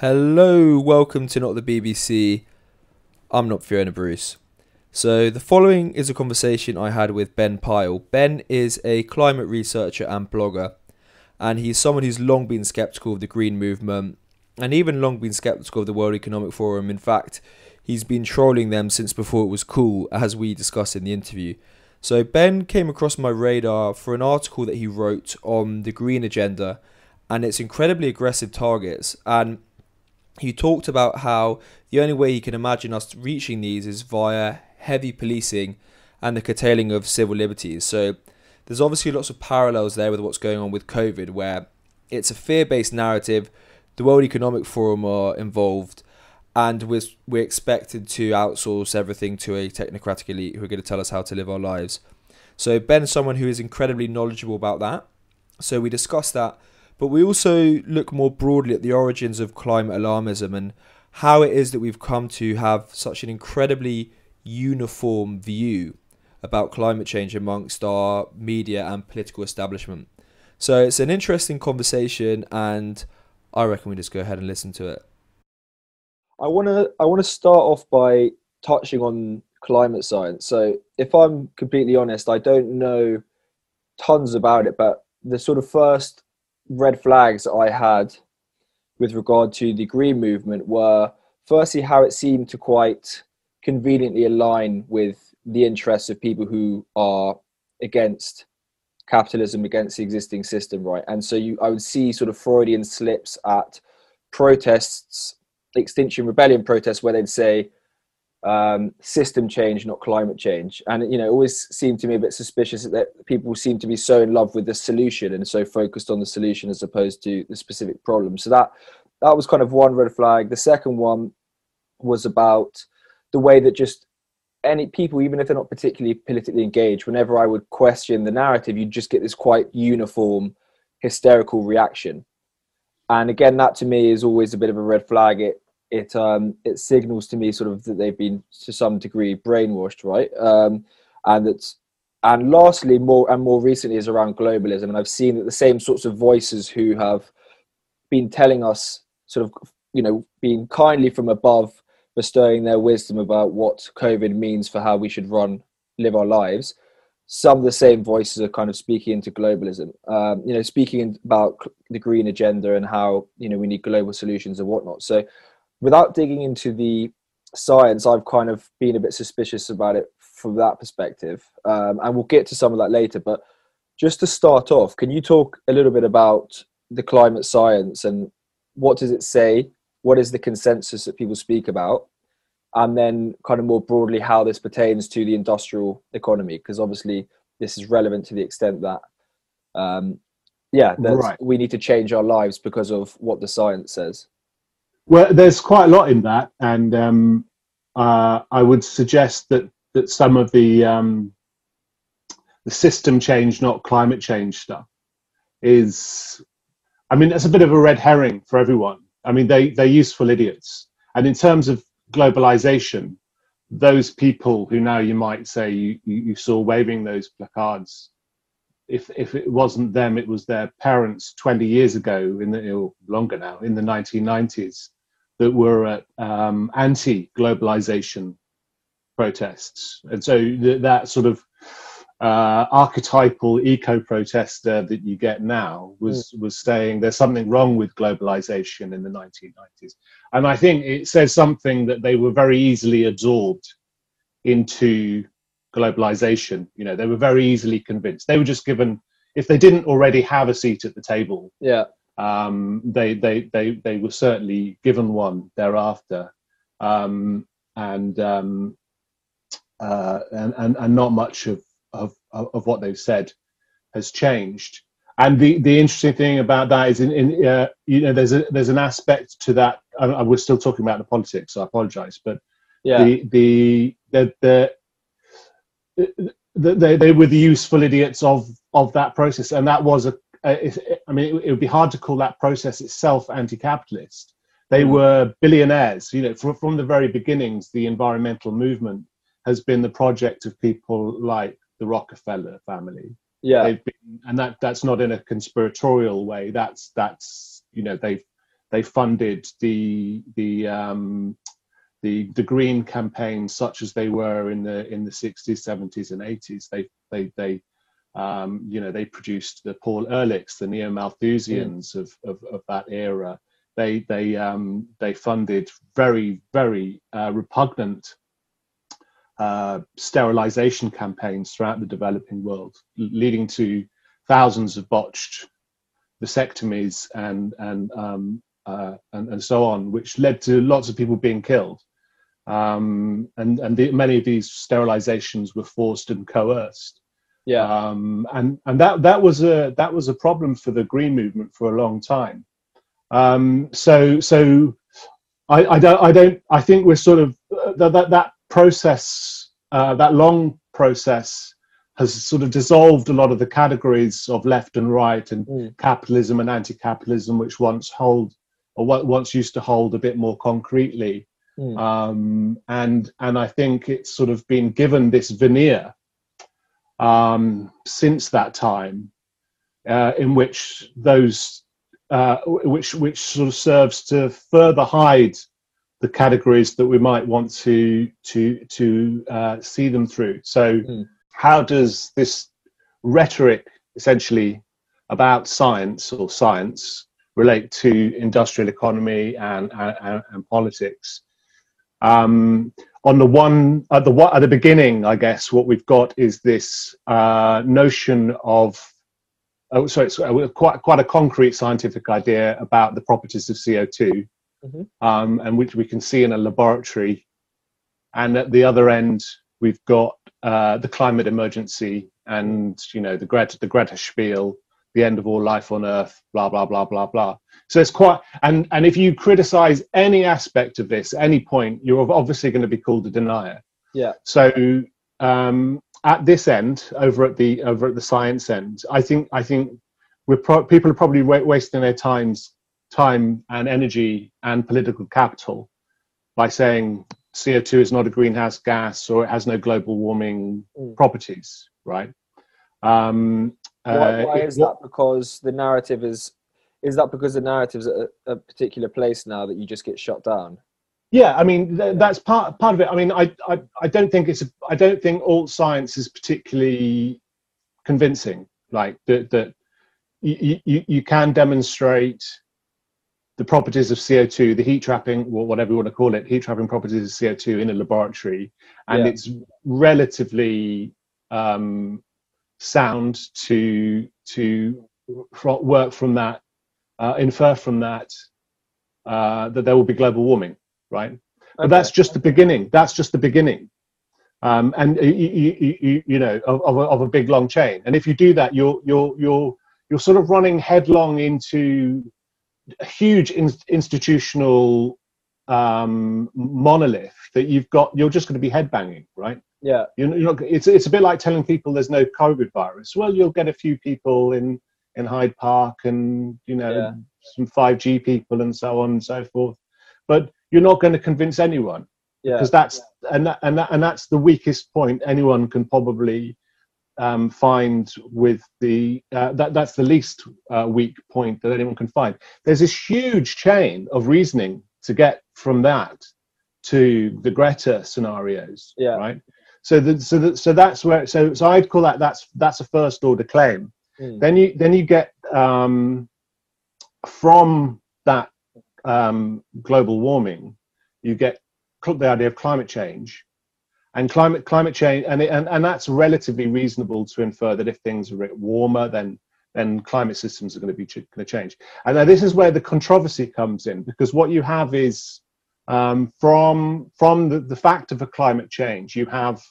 Hello, welcome to Not the BBC. I'm not Fiona Bruce. So, the following is a conversation I had with Ben Pile. Ben is a climate researcher and blogger, and he's someone who's long been skeptical of the green movement and even long been skeptical of the World Economic Forum. In fact, he's been trolling them since before it was cool, as we discussed in the interview. So, Ben came across my radar for an article that he wrote on the green agenda and its incredibly aggressive targets. And he talked about how the only way he can imagine us reaching these is via heavy policing and the curtailing of civil liberties. So there's obviously lots of parallels there with what's going on with COVID, where it's a fear based narrative. The World Economic Forum are involved, and we're, we're expected to outsource everything to a technocratic elite who are going to tell us how to live our lives. So Ben is someone who is incredibly knowledgeable about that. So we discussed that but we also look more broadly at the origins of climate alarmism and how it is that we've come to have such an incredibly uniform view about climate change amongst our media and political establishment. So it's an interesting conversation, and I reckon we just go ahead and listen to it. I want to I want to start off by touching on climate science. So if I'm completely honest, I don't know tons about it, but the sort of first red flags I had with regard to the green movement were firstly how it seemed to quite conveniently align with the interests of people who are against capitalism against the existing system right? And so you i would see sort of freudian slips at protests extinction rebellion protests where they'd say um, system change, not climate change. And you know, it always seemed to me a bit suspicious that people seem to be so in love with the solution and so focused on the solution as opposed to the specific problem. So that that was kind of one red flag. The second one was about the way that just any people, even if they're not particularly politically engaged, whenever I would question the narrative, you just get this quite uniform hysterical reaction. And again, that to me is always a bit of a red flag. It it um, it signals to me sort of that they've been to some degree brainwashed, right? Um, and that's and lastly, more and more recently is around globalism, and I've seen that the same sorts of voices who have been telling us sort of you know being kindly from above bestowing their wisdom about what COVID means for how we should run live our lives. Some of the same voices are kind of speaking into globalism, um, you know, speaking about the green agenda and how you know we need global solutions and whatnot. So without digging into the science, I've kind of been a bit suspicious about it from that perspective. Um, and we'll get to some of that later. But just to start off, can you talk a little bit about the climate science and what does it say? What is the consensus that people speak about? And then, kind of more broadly, how this pertains to the industrial economy, because obviously this is relevant to the extent that, um, yeah, right. we need to change our lives because of what the science says. Well, there's quite a lot in that, and um, uh, I would suggest that that some of the um, the system change, not climate change stuff, is, I mean, it's a bit of a red herring for everyone. I mean, they they're useful idiots, and in terms of globalization, those people who now you might say you, you saw waving those placards if if it wasn't them, it was their parents 20 years ago, in the or longer now, in the 1990s, that were at um, anti-globalization protests, and so th- that sort of uh, archetypal eco-protester that you get now was mm. was saying there's something wrong with globalization in the 1990s, and I think it says something that they were very easily absorbed into globalization. You know, they were very easily convinced. They were just given if they didn't already have a seat at the table. Yeah um, they, they, they, they were certainly given one thereafter. Um, and, um, uh, and, and, and not much of, of, of what they've said has changed. And the, the interesting thing about that is, in, in uh, you know, there's a there's an aspect to that. I, I was still talking about the politics, so I apologise. But yeah. the the the, the they, they were the useful idiots of of that process, and that was a uh, I mean, it, it, would be hard to call that process itself anti-capitalist. They mm. were billionaires. You know, from, from the very beginnings, the environmental movement has been the project of people like the Rockefeller family. Yeah, been, and that that's not in a conspiratorial way. That's that's you know they've they funded the the um, the the green campaigns such as they were in the in the 60s 70s and 80s they they they um, you know they produced the paul ehrlichs the neo-malthusians mm. of, of, of that era they they um, they funded very very uh, repugnant uh, sterilization campaigns throughout the developing world leading to thousands of botched vasectomies and and um, uh, and, and so on, which led to lots of people being killed. Um, and and the, many of these sterilizations were forced and coerced. Yeah. Um, and and that that was a that was a problem for the green movement for a long time. Um, so so I, I don't I don't I think we're sort of uh, that that, that process uh, that long process has sort of dissolved a lot of the categories of left and right and mm. capitalism and anti-capitalism, which once hold or what once used to hold a bit more concretely. Mm. Um, and and I think it's sort of been given this veneer um, since that time, uh, in which those uh, which which sort of serves to further hide the categories that we might want to to to uh, see them through. So, mm. how does this rhetoric essentially about science or science relate to industrial economy and, and, and politics. Um, on the one at the at the beginning, I guess what we've got is this uh, notion of oh, sorry, it's uh, quite quite a concrete scientific idea about the properties of CO 2 mm-hmm. um, and which we can see in a laboratory. And at the other end, we've got uh, the climate emergency and you know the Greta the Greta spiel the end of all life on earth blah blah blah blah blah. So it's quite and and if you criticize any aspect of this any point you're obviously going to be called a denier. Yeah. So um at this end over at the over at the science end i think i think we're pro- people are probably wa- wasting their times time and energy and political capital by saying co2 is not a greenhouse gas or it has no global warming mm. properties right? Um, why, why uh, is that? Because the narrative is is that because the narrative's at a, a particular place now that you just get shot down? Yeah, I mean th- that's part part of it. I mean, I, I I don't think it's a, I don't think alt science is particularly convincing. Like that that you, you you can demonstrate the properties of CO2, the heat trapping, or whatever you want to call it, heat trapping properties of CO2 in a laboratory, and yeah. it's relatively um, sound to to work from that, uh, infer from that uh, that there will be global warming, right? Okay. But that's just the beginning. That's just the beginning. Um, and you, you, you, you know of, of a, of, a, big long chain. And if you do that, you're you're you're you're sort of running headlong into a huge in, institutional um, monolith that you've got. You're just going to be headbanging, right? Yeah, you're not, it's it's a bit like telling people there's no COVID virus. Well, you'll get a few people in in Hyde Park and you know yeah. some 5G people and so on and so forth, but you're not going to convince anyone. Yeah, because that's and that, and that, and that's the weakest point anyone can probably um, find with the uh, that that's the least uh, weak point that anyone can find. There's this huge chain of reasoning to get from that to the Greta scenarios, yeah. right? So the, so the, so that's where so so I'd call that that's that's a first order claim. Mm. Then you then you get um, from that um, global warming, you get the idea of climate change, and climate climate change, and, it, and and that's relatively reasonable to infer that if things are warmer, then then climate systems are going to be ch- going to change. And now this is where the controversy comes in because what you have is um, from from the, the fact of a climate change, you have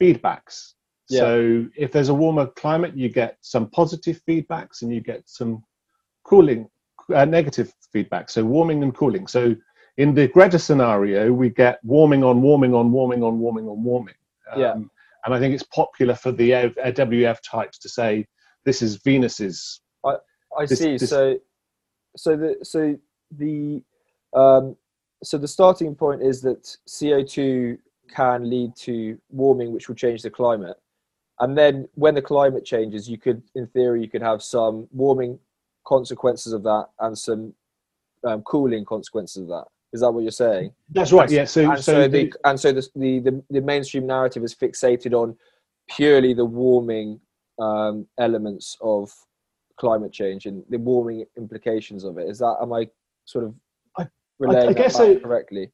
feedbacks. Yeah. So if there's a warmer climate, you get some positive feedbacks and you get some cooling, uh, negative feedback. So warming and cooling. So in the Greta scenario, we get warming on warming on warming on warming on warming. Um, yeah. And I think it's popular for the WF types to say this is Venus's. I, I this, see. This, so so the so the um, so the starting point is that CO two can lead to warming, which will change the climate. And then when the climate changes, you could, in theory, you could have some warming consequences of that and some um, cooling consequences of that. Is that what you're saying? That's right. Yeah. So, and so, so the, the, and so the, the the the mainstream narrative is fixated on purely the warming um, elements of climate change and the warming implications of it. Is that am I sort of I- relaying I that guess back so- correctly?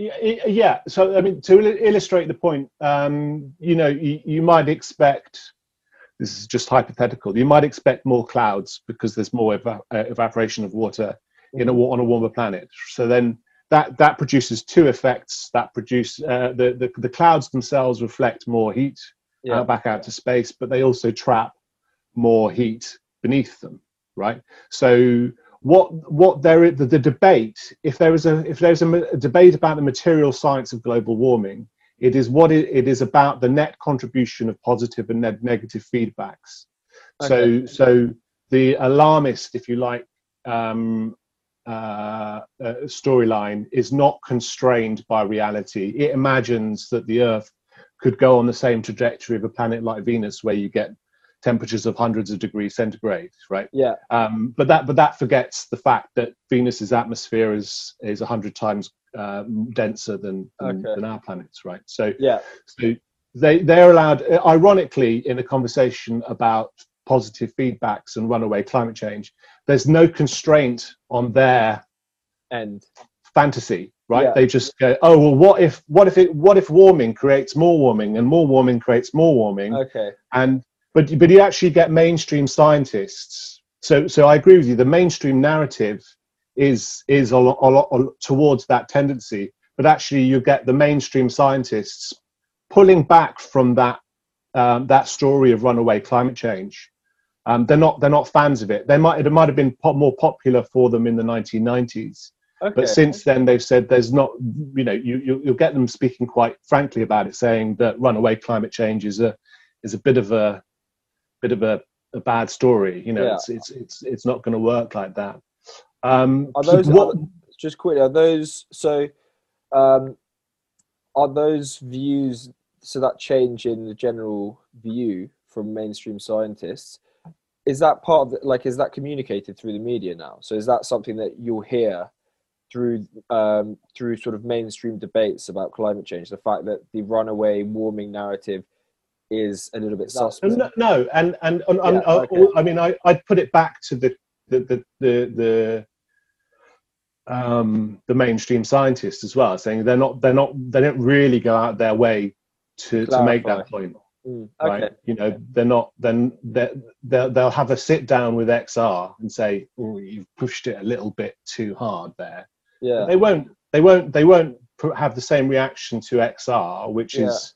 Yeah. So, I mean, to illustrate the point, um, you know, you, you might expect this is just hypothetical. You might expect more clouds because there's more eva- uh, evaporation of water in a, on a warmer planet. So then that that produces two effects. That produce uh, the, the the clouds themselves reflect more heat Yeah. uh, back out to space, but they also trap more heat beneath them, right? So what what there is the, the debate if there is a if there's a, a debate about the material science of global warming, it is what it, it is about the net contribution of positive and neg- negative feedbacks. Okay. So so the alarmist, if you like, um, uh, uh, storyline is not constrained by reality. It imagines that the Earth could go on the same trajectory of a planet like Venus, where you get temperatures of hundreds of degrees centigrade, right? Yeah. Um, but that but that forgets the fact that Venus's atmosphere is is a hundred times uh, denser than than, Okay. than our planet's, right? So Yeah. so they they're allowed, ironically, in a conversation about positive feedbacks and runaway climate change. There's no constraint on their end fantasy, right? Yeah. They just go, oh well, what if what if it what if warming creates more warming and more warming creates more warming okay. and but but you actually get mainstream scientists. So so I agree with you. The mainstream narrative is is a lot, a lot, a towards that tendency, but actually you get the mainstream scientists pulling back from that um, that story of runaway climate change. Um, they're not they're not fans of it. They might it might have been more popular for them in the 1990s, Okay. but since then they've said there's not you know you, you you'll get them speaking quite frankly about it, saying that runaway climate change is a is a bit of a bit of a, a bad story. You know, Yeah. it's it's it's it's not going to work like that. Um, Are those what? are- just quickly? Are those so? Um, are those views so that change in the general view from mainstream scientists? Is that part of the, like is that communicated through the media now? So is that something that you'll hear through um, through sort of mainstream debates about climate change? The fact that the runaway warming narrative is a little bit suspect. No, no, and and, and, and Yeah, uh, okay. I mean, I I'd put it back to the the the the, the um the mainstream scientists as well, saying they're not they're not they don't really go out their way to to make that point. Mm, right? You know, they're not. Then they're, they'll they'll have a sit down with XR and say, "Oh, you've pushed it a little bit too hard there." Yeah. They won't. They won't. They won't have the same reaction to XR, which Yeah. is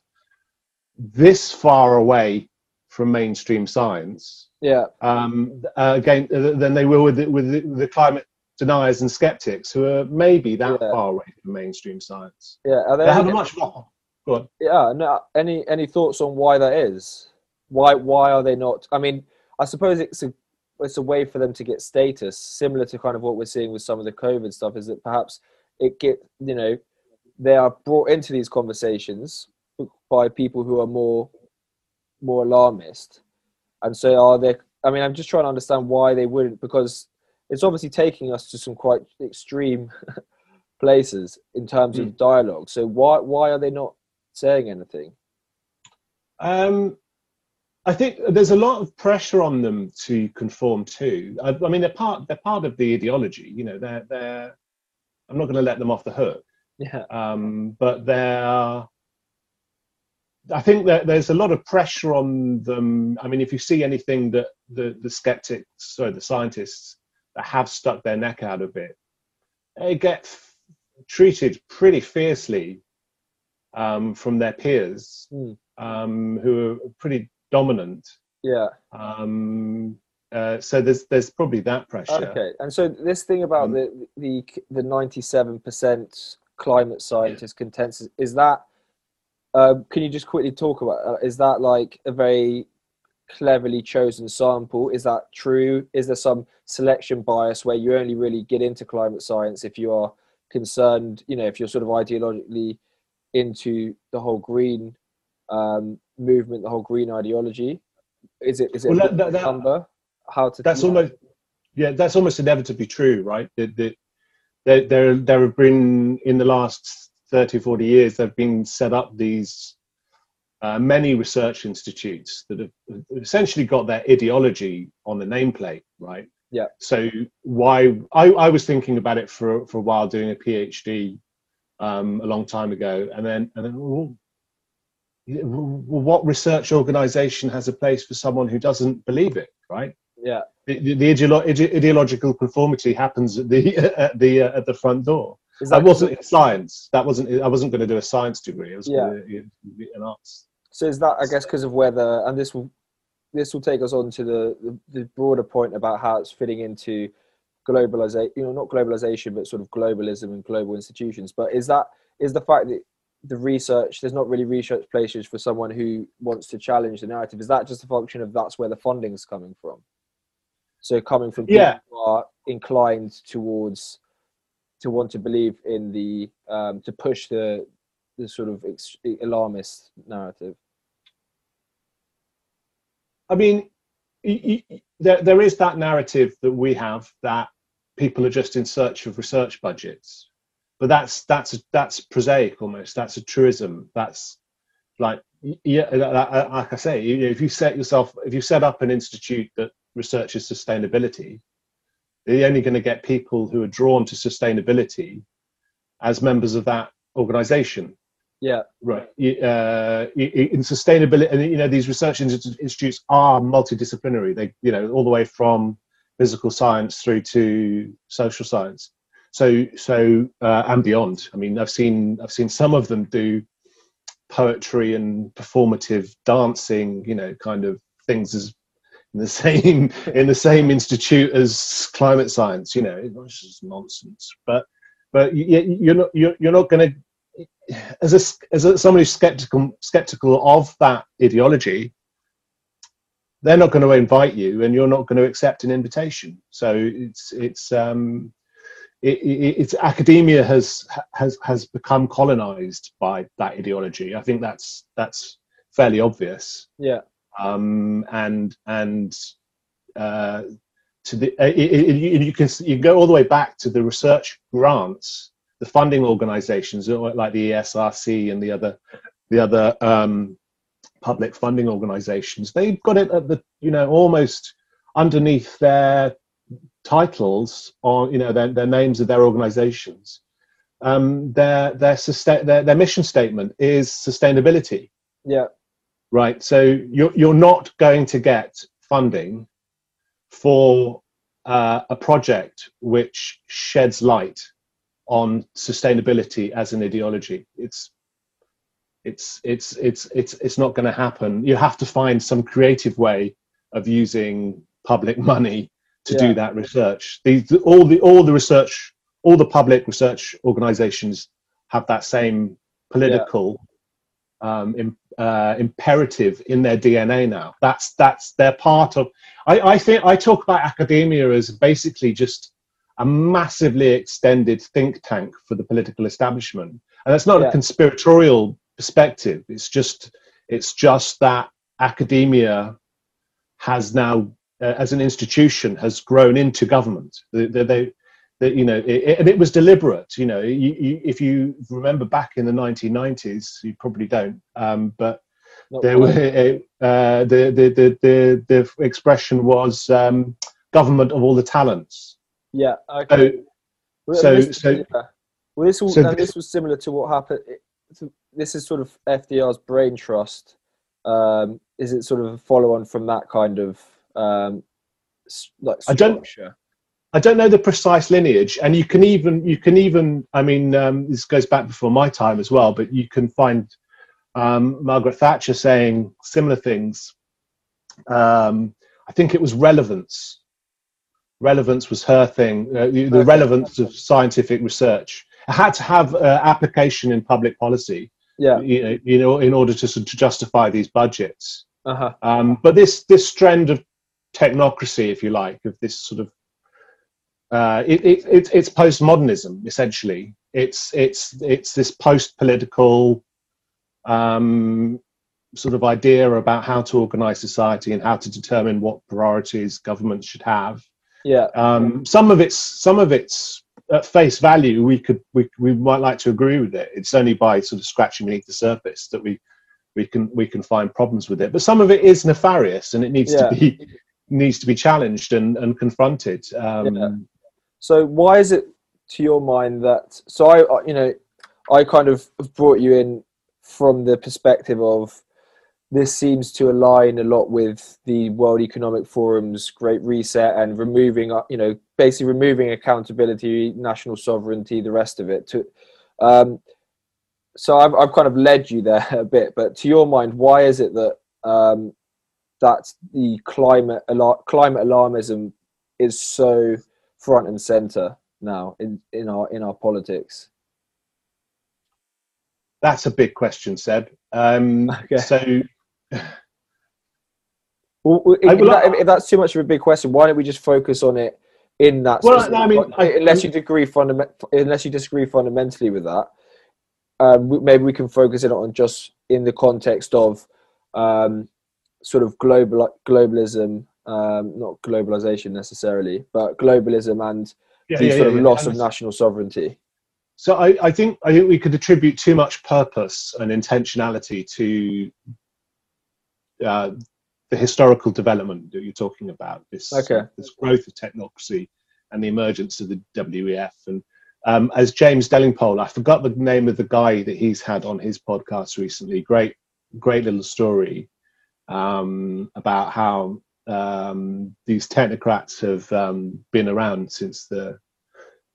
this far away from mainstream science. Yeah. Um, uh, again, uh, than they will with the, with the, the climate deniers and skeptics, who are maybe that Yeah. far away from mainstream science. Yeah. Are They there have a much more. Go on. yeah no any any thoughts on why that is why why are they not i mean i suppose it's a it's a way for them to get status similar to kind of what we're seeing with some of the covid stuff is that perhaps it get you know they are brought into these conversations by people who are more more alarmist and so are they i mean i'm just trying to understand why they wouldn't because it's obviously taking us to some quite extreme places in terms of dialogue so why why are they not saying anything Um, I think there's a lot of pressure on them to conform to. I, I mean, they're part they're part of the ideology. You know, they're they're. I'm not going to let them off the hook, yeah um, but they're. I think that there's a lot of pressure on them. I mean, if you see anything that the the skeptics, sorry, the scientists that have stuck their neck out a bit, they get f- treated pretty fiercely um, from their peers Hmm. um, who are pretty dominant. yeah Um, uh, so there's there's probably that pressure. okay and so this thing about Um, the the the 97% climate scientist consensus is that um, can you just quickly talk about uh, is that like a very cleverly chosen sample? Is that true? Is there some selection bias where you only really get into climate science if you are concerned you know if you're sort of ideologically into the whole green um, movement the whole green ideology? Is it is it Well, a that- that- that- number? How to That's almost yeah, that's almost inevitably true, right? That, the there, there, there have been in the last 30, 40 years, there have been set up these uh, many research institutes that have essentially got their ideology on the nameplate, right? Yeah. So why I, I was thinking about it for for a while, doing a PhD um, a long time ago, and then and then well, what research organization has a place for someone who doesn't believe it, right? Yeah. The, the ideolo- ideological conformity happens at the at the uh, at the front door. That, that wasn't in science. That wasn't. I wasn't going to do a science degree. I was yeah. going to do an arts so is that I guess because of whether and this will this will take us on to the, the, the broader point about how it's fitting into globalization, you know, not globalization, but sort of globalism and global institutions. But is that is the fact that the research there's not really research places for someone who wants to challenge the narrative? Is that just a function of that's where the funding is coming from? So coming from people yeah. who are inclined towards to want to believe in the um, to push the the sort of ex- alarmist narrative. I mean, there, there is that narrative that we have that people are just in search of research budgets, but that's that's that's prosaic almost. That's a truism. That's like yeah, like I say, if you set yourself, if you set up an institute that researches sustainability, you're only going to get people who are drawn to sustainability as members of that organization. Yeah. Right. Uh, in sustainability, and you know, these research institutes are multidisciplinary. They, you know, all the way from physical science through to social science. So, so uh, and beyond. I mean, I've seen I've seen some of them do poetry and performative dancing. You know, kind of things as in the same in the same institute as climate science. You know, it's just nonsense. But but you're not you're, you're not going to as a, as a, someone who's skeptical skeptical of that ideology, they're not going to invite you, and you're not going to accept an invitation. So it's it's um, it, it, it's academia has has has become colonized by that ideology. I think that's that's fairly obvious. Yeah. Um, and and uh, to the uh, it, you can you can go all the way back to the research grants the funding organizations like the ESRC and the other the other um, public funding organizations. They've got it at the you know almost underneath their titles or you know their, their names of their organizations. Um, their their, sustain, their their mission statement is sustainability. Yeah right so you're you're not going to get funding for uh, a project which sheds light on sustainability as an ideology. It's it's it's it's it's it's not going to happen. You have to find some creative way of using public money to yeah. do that research. These all the all the research, all the public research organisations have that same political yeah. um, in, uh, imperative in their DNA now. That's that's they're part of. I, I think I talk about academia as basically just a massively extended think tank for the political establishment. And that's not yeah. a conspiratorial perspective. It's just it's just that academia has now, uh, as an institution, has grown into government. They, they, they you know, it, and it was deliberate. You know, you, you, if you remember back in the 1990s, you probably don't, um, but not there were uh, the, the, the the the expression was um, government of all the talents yeah. Okay. So, so, this, so, yeah. well, this, so this, this was similar to what happened. This is sort of FDR's brain trust. Um, is it sort of a follow on from that kind of um, like structure? I don't. I don't know the precise lineage, and you can even you can even I mean um, this goes back before my time as well, but you can find um, Margaret Thatcher saying similar things. Um, I think it was relevance relevance was her thing, uh, the, the relevance of scientific research. It had to have uh, application in public policy, yeah. you know, you know in order to, to justify these budgets. Uh-huh. Um, but this this trend of technocracy, if you like, of this sort of uh, it, it, it, it's postmodernism essentially. It's it's it's this post-political um, sort of idea about how to organize society and how to determine what priorities governments should have. Yeah. Um, some of it's some of it's at face value, we could we we might like to agree with it. It's only by sort of scratching beneath the surface that we we can we can find problems with it. But some of it is nefarious, and it needs yeah. to be needs to be challenged and and confronted. Um. So why is it to your mind that so I you know I kind of brought you in from the perspective of this seems to align a lot with the World Economic Forum's Great Reset and removing, uh, you know, basically removing accountability, national sovereignty, the rest of it. To, um, so I've, I've kind of led you there a bit, but to your mind, why is it that um, that the climate climate alarmism is so front and center now in, in our in our politics? That's a big question, Seb. Um, okay. So well, if, that, if, that's too much of a big question, why don't we just focus on it in that? Well, I mean, I, unless you disagree fundament, unless you disagree fundamentally with that, um, maybe we can focus it on just in the context of um, sort of global globalism, um, not globalization necessarily, but globalism and yeah, the yeah, sort yeah, of loss of national sovereignty. So I, I, think I think we could attribute too much purpose and intentionality to uh, the historical development that you're talking about. This okay. this growth of technocracy and the emergence of the WEF. And um, as James Delingpole, I forgot the name of the guy that he's had on his podcast recently. Great, great little story um, about how um, these technocrats have um, been around since the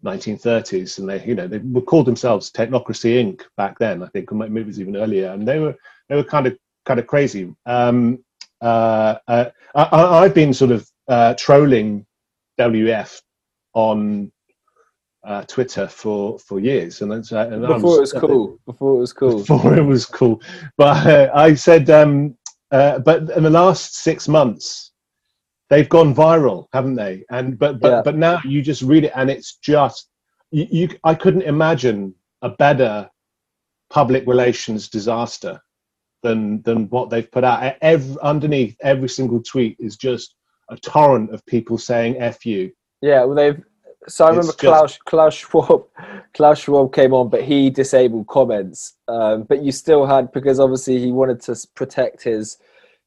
1930s, and they, you know, they were called themselves Technocracy Inc. back then. I think maybe it was even earlier, and they were they were kind of kind of crazy. Um, uh, uh, I, have been sort of uh, trolling WF on uh, Twitter for for years, and, that's, and before was, it was cool. Before it was cool. Before it was cool. But uh, I said, um, uh, but in the last six months, they've gone viral, haven't they? And but but yeah. but now you just read it, and it's just you, you. I couldn't imagine a better public relations disaster than than what they've put out. Every, underneath every single tweet is just a torrent of people saying "f you." Yeah, well, they've. So I remember Klaus just... Klaus Schwab. Klaus Schwab came on, but he disabled comments. Um, but you still had because obviously he wanted to protect his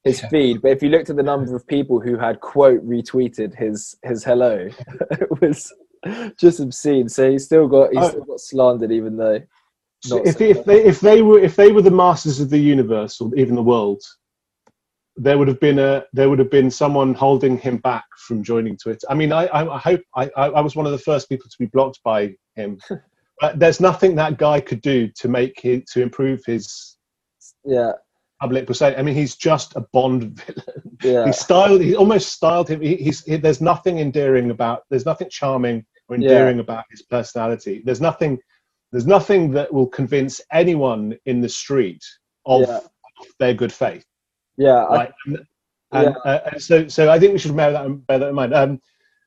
his yeah. feed. But if you looked at the number of people who had quote retweeted his his hello, it was just obscene. So he still got he oh. still got slandered, even though if, if they if they were if they were the masters of the universe or even the world, there would have been a there would have been someone holding him back from joining Twitter. I mean, I I, I hope I I was one of the first people to be blocked by him, but there's nothing that guy could do to make it to improve his yeah public persona. I mean, he's just a Bond villain. Yeah. he styled he almost styled him. He, he's he, there's nothing endearing about there's nothing charming or endearing yeah. about his personality. There's nothing there's nothing that will convince anyone in the street of yeah. their good faith. Yeah. Right? I, and, yeah. Uh, so, so I think we should bear that, bear that in mind. Um,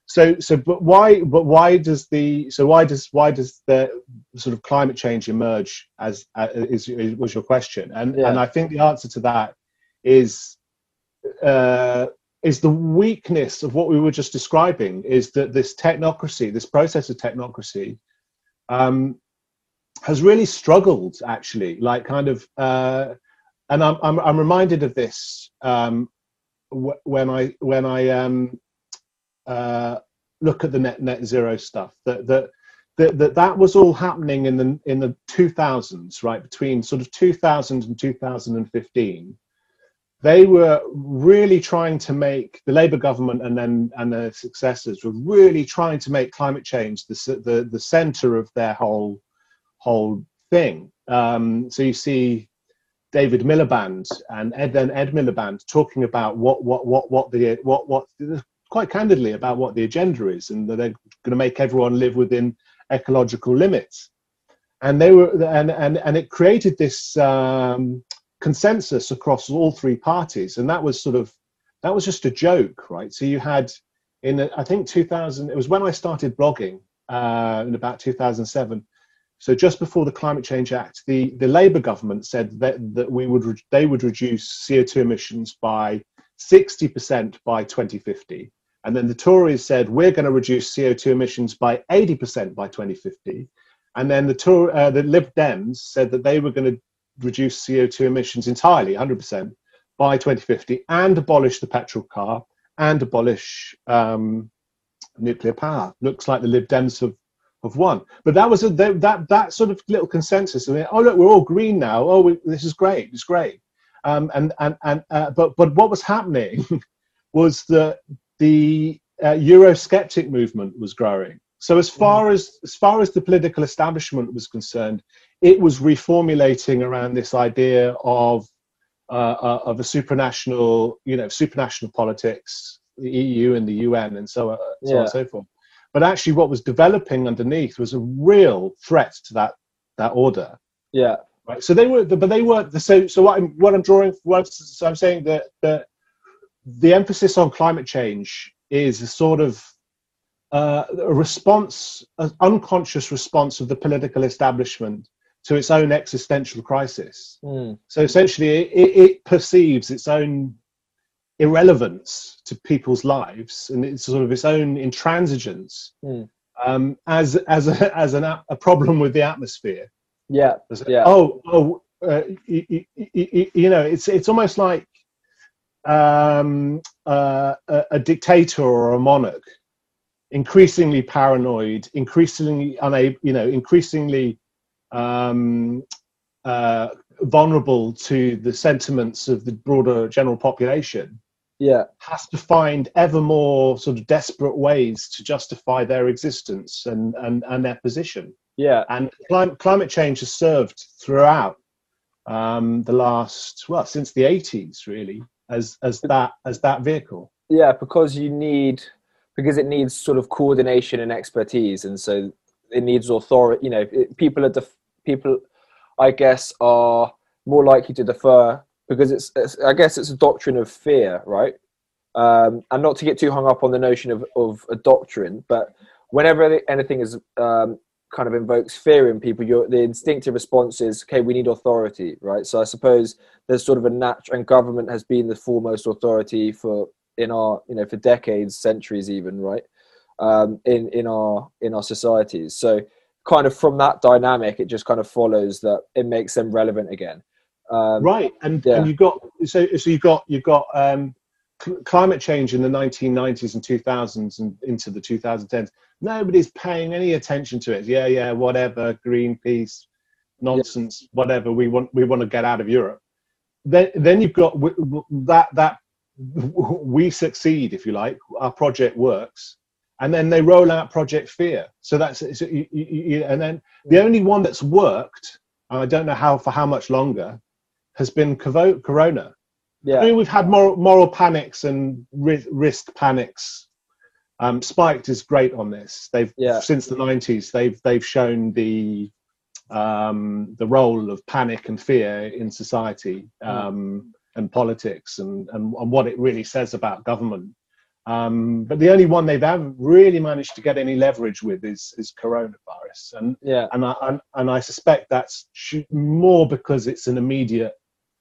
so, so, but why, but why does the, so why does, why does the sort of climate change emerge as, uh, is, is, was your question. And, yeah. and I think the answer to that is, uh, is the weakness of what we were just describing is that this technocracy, this process of technocracy, um, has really struggled actually like kind of uh, and I'm, I'm, I'm reminded of this um, when I when I um, uh, look at the net net zero stuff that that that that, that was all happening in the in the 2000s right between sort of 2000 and 2015 they were really trying to make the Labour government and then and their successors were really trying to make climate change the the, the centre of their whole whole thing. Um, so you see David Miliband and Ed then Ed Miliband talking about what what what what the what what quite candidly about what the agenda is and that they're going to make everyone live within ecological limits. And they were and and and it created this um, consensus across all three parties, and that was sort of that was just a joke, right? So you had in I think 2000 it was when I started blogging uh, in about 2007 so just before the Climate Change Act, the, the Labour government said that, that we would re- they would reduce CO2 emissions by 60% by 2050 And then the Tories said, we're going to reduce CO2 emissions by 80% by 2050. And then the, uh, the Lib Dems said that they were going to reduce CO2 emissions entirely, 100%, by 2050 and abolish the petrol car and abolish um, nuclear power. Looks like the Lib Dems have, have won. But that was a, that, that sort of little consensus. I mean, oh, look, we're all green now. Oh, we, this is great. It's great. Um, and and, and uh, but, but what was happening was that the uh, Eurosceptic movement was growing. So as far mm. as as far as the political establishment was concerned, it was reformulating around this idea of uh, uh, of a supranational, you know, supranational politics, the EU and the UN, and so, uh, so yeah. on and so forth. But actually, what was developing underneath was a real threat to that that order. Yeah. Right. So they were, but they weren't. The, so, so what I'm what I'm drawing, what, so I'm saying that that the emphasis on climate change is a sort of uh, a response, an unconscious response of the political establishment to its own existential crisis. Mm. So essentially, it, it, perceives its own irrelevance to people's lives and it's sort of its own intransigence mm. um, as as a, as an, a problem with the atmosphere. Yeah. yeah. Oh, oh, uh, you, you, you, know, it's it's almost like um, uh, a, a dictator or a monarch, increasingly paranoid, increasingly unable, you know, increasingly um, uh, vulnerable to the sentiments of the broader general population yeah. has to find ever more sort of desperate ways to justify their existence and and, and their position. Yeah. And climate, climate change has served throughout um, the last well since the 80s really as as that as that vehicle? Yeah because you need because it needs sort of coordination and expertise and so it needs authority you know it, people are def- people i guess are more likely to defer because it's, it's i guess it's a doctrine of fear right? Um, and not to get too hung up on the notion of, of a doctrine but whenever anything is um, kind of invokes fear in people your the instinctive response is okay we need authority right so i suppose there's sort of a natural and government has been the foremost authority for in our you know for decades centuries even right um, in in our in our societies so kind of from that dynamic, it just kind of follows that it makes them relevant again. Um, right, and yeah. and you've got so so you got you've got um, cl- climate change in the 1990s and 2000s and into the 2010s. Nobody's paying any attention to it. Yeah, yeah, whatever, Greenpeace, nonsense, yeah. whatever. We want we want to get out of Europe. Then then you've got w- w- that that we succeed if you like. Our project works and then they roll out Project Fear. So that's so you, you, and then the only one that's worked, I don't know how for how much longer, has been Corona. Yeah. I mean, we've had moral, moral panics and risk panics. Um, Spiked is great on this. They've yeah. since the '90s they've they've shown the um, the role of panic and fear in society hmm. um, mm. and politics and, and, and what it really says about government um, but the only one they've ever really managed to get any leverage with is, is coronavirus, and yeah, and I and, and I suspect that's more because it's an immediate,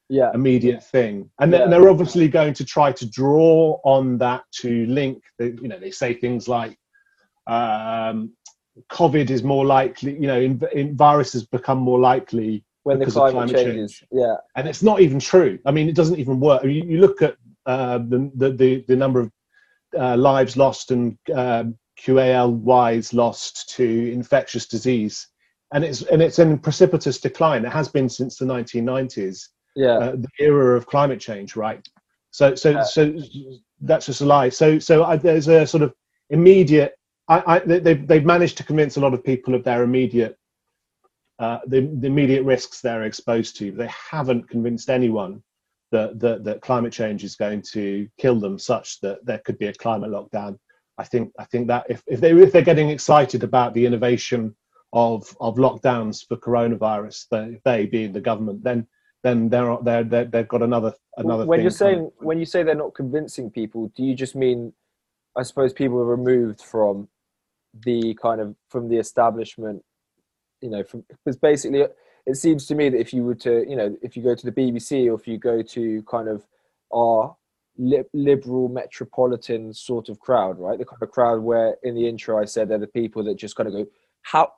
yeah, immediate thing, and, yeah. they're obviously going to try to draw on that to link. The, you know, they say things like, um, COVID is more likely. You know, in, in viruses become more likely when the climate, climate changes. Change. Yeah, and it's not even true. I mean, it doesn't even work. You, you look at uh, the, the the number of uh, lives lost and um, QALYs lost to infectious disease, and it's and it's in precipitous decline. It has been since the 1990s. Yeah, uh, the era of climate change, right? So so so that's just a lie. So so I, there's a sort of immediate. I, I they've they've managed to convince a lot of people of their immediate uh, the, the immediate risks they're exposed to. They haven't convinced anyone that, that, that climate change is going to kill them such that there could be a climate lockdown. I think I think that if, if they if they're getting excited about the innovation of of lockdowns for coronavirus, they, they being the government, then then they're they're, they have got another another. When you're saying when you say they're not convincing people, do you just mean, I suppose, people are removed from the kind of from the establishment, you know, from because basically uh, it seems to me that if you were to, you know, if you go to the BBC or if you go to kind of our liberal metropolitan sort of crowd, right? The kind of crowd where in the intro I said they're the people that just kind of go, how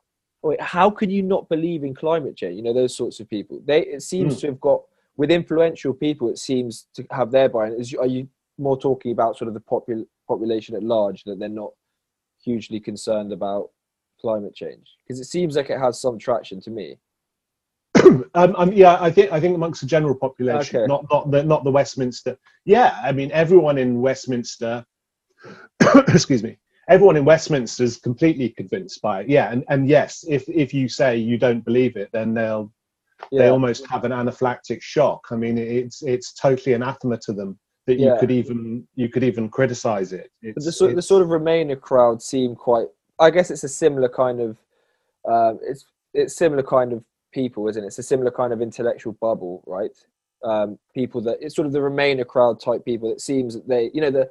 how can you not believe in climate change? You know, those sorts of people. They it seems Mm. to have got with influential people. It seems to have their buy-in. Is are you more talking about sort of the popul- population at large that they're not hugely concerned about climate change? Because it seems like it has some traction to me. um, um, yeah, I think I think amongst the general population, Okay. not not the not the Westminster. Yeah, I mean everyone in Westminster. excuse me. Everyone in Westminster is completely convinced by it. Yeah, and, and yes, if if you say you don't believe it, then they'll they almost have an anaphylactic shock. I mean, it's it's totally anathema to them that you could even you could even criticize it. It's, the sort, the sort of Remainer crowd seem quite. I guess it's a similar kind of. Um, it's it's similar kind of people, isn't it? It's a similar kind of intellectual bubble, right? Um, people that it's sort of the Remainer crowd type people. It seems that they, you know, the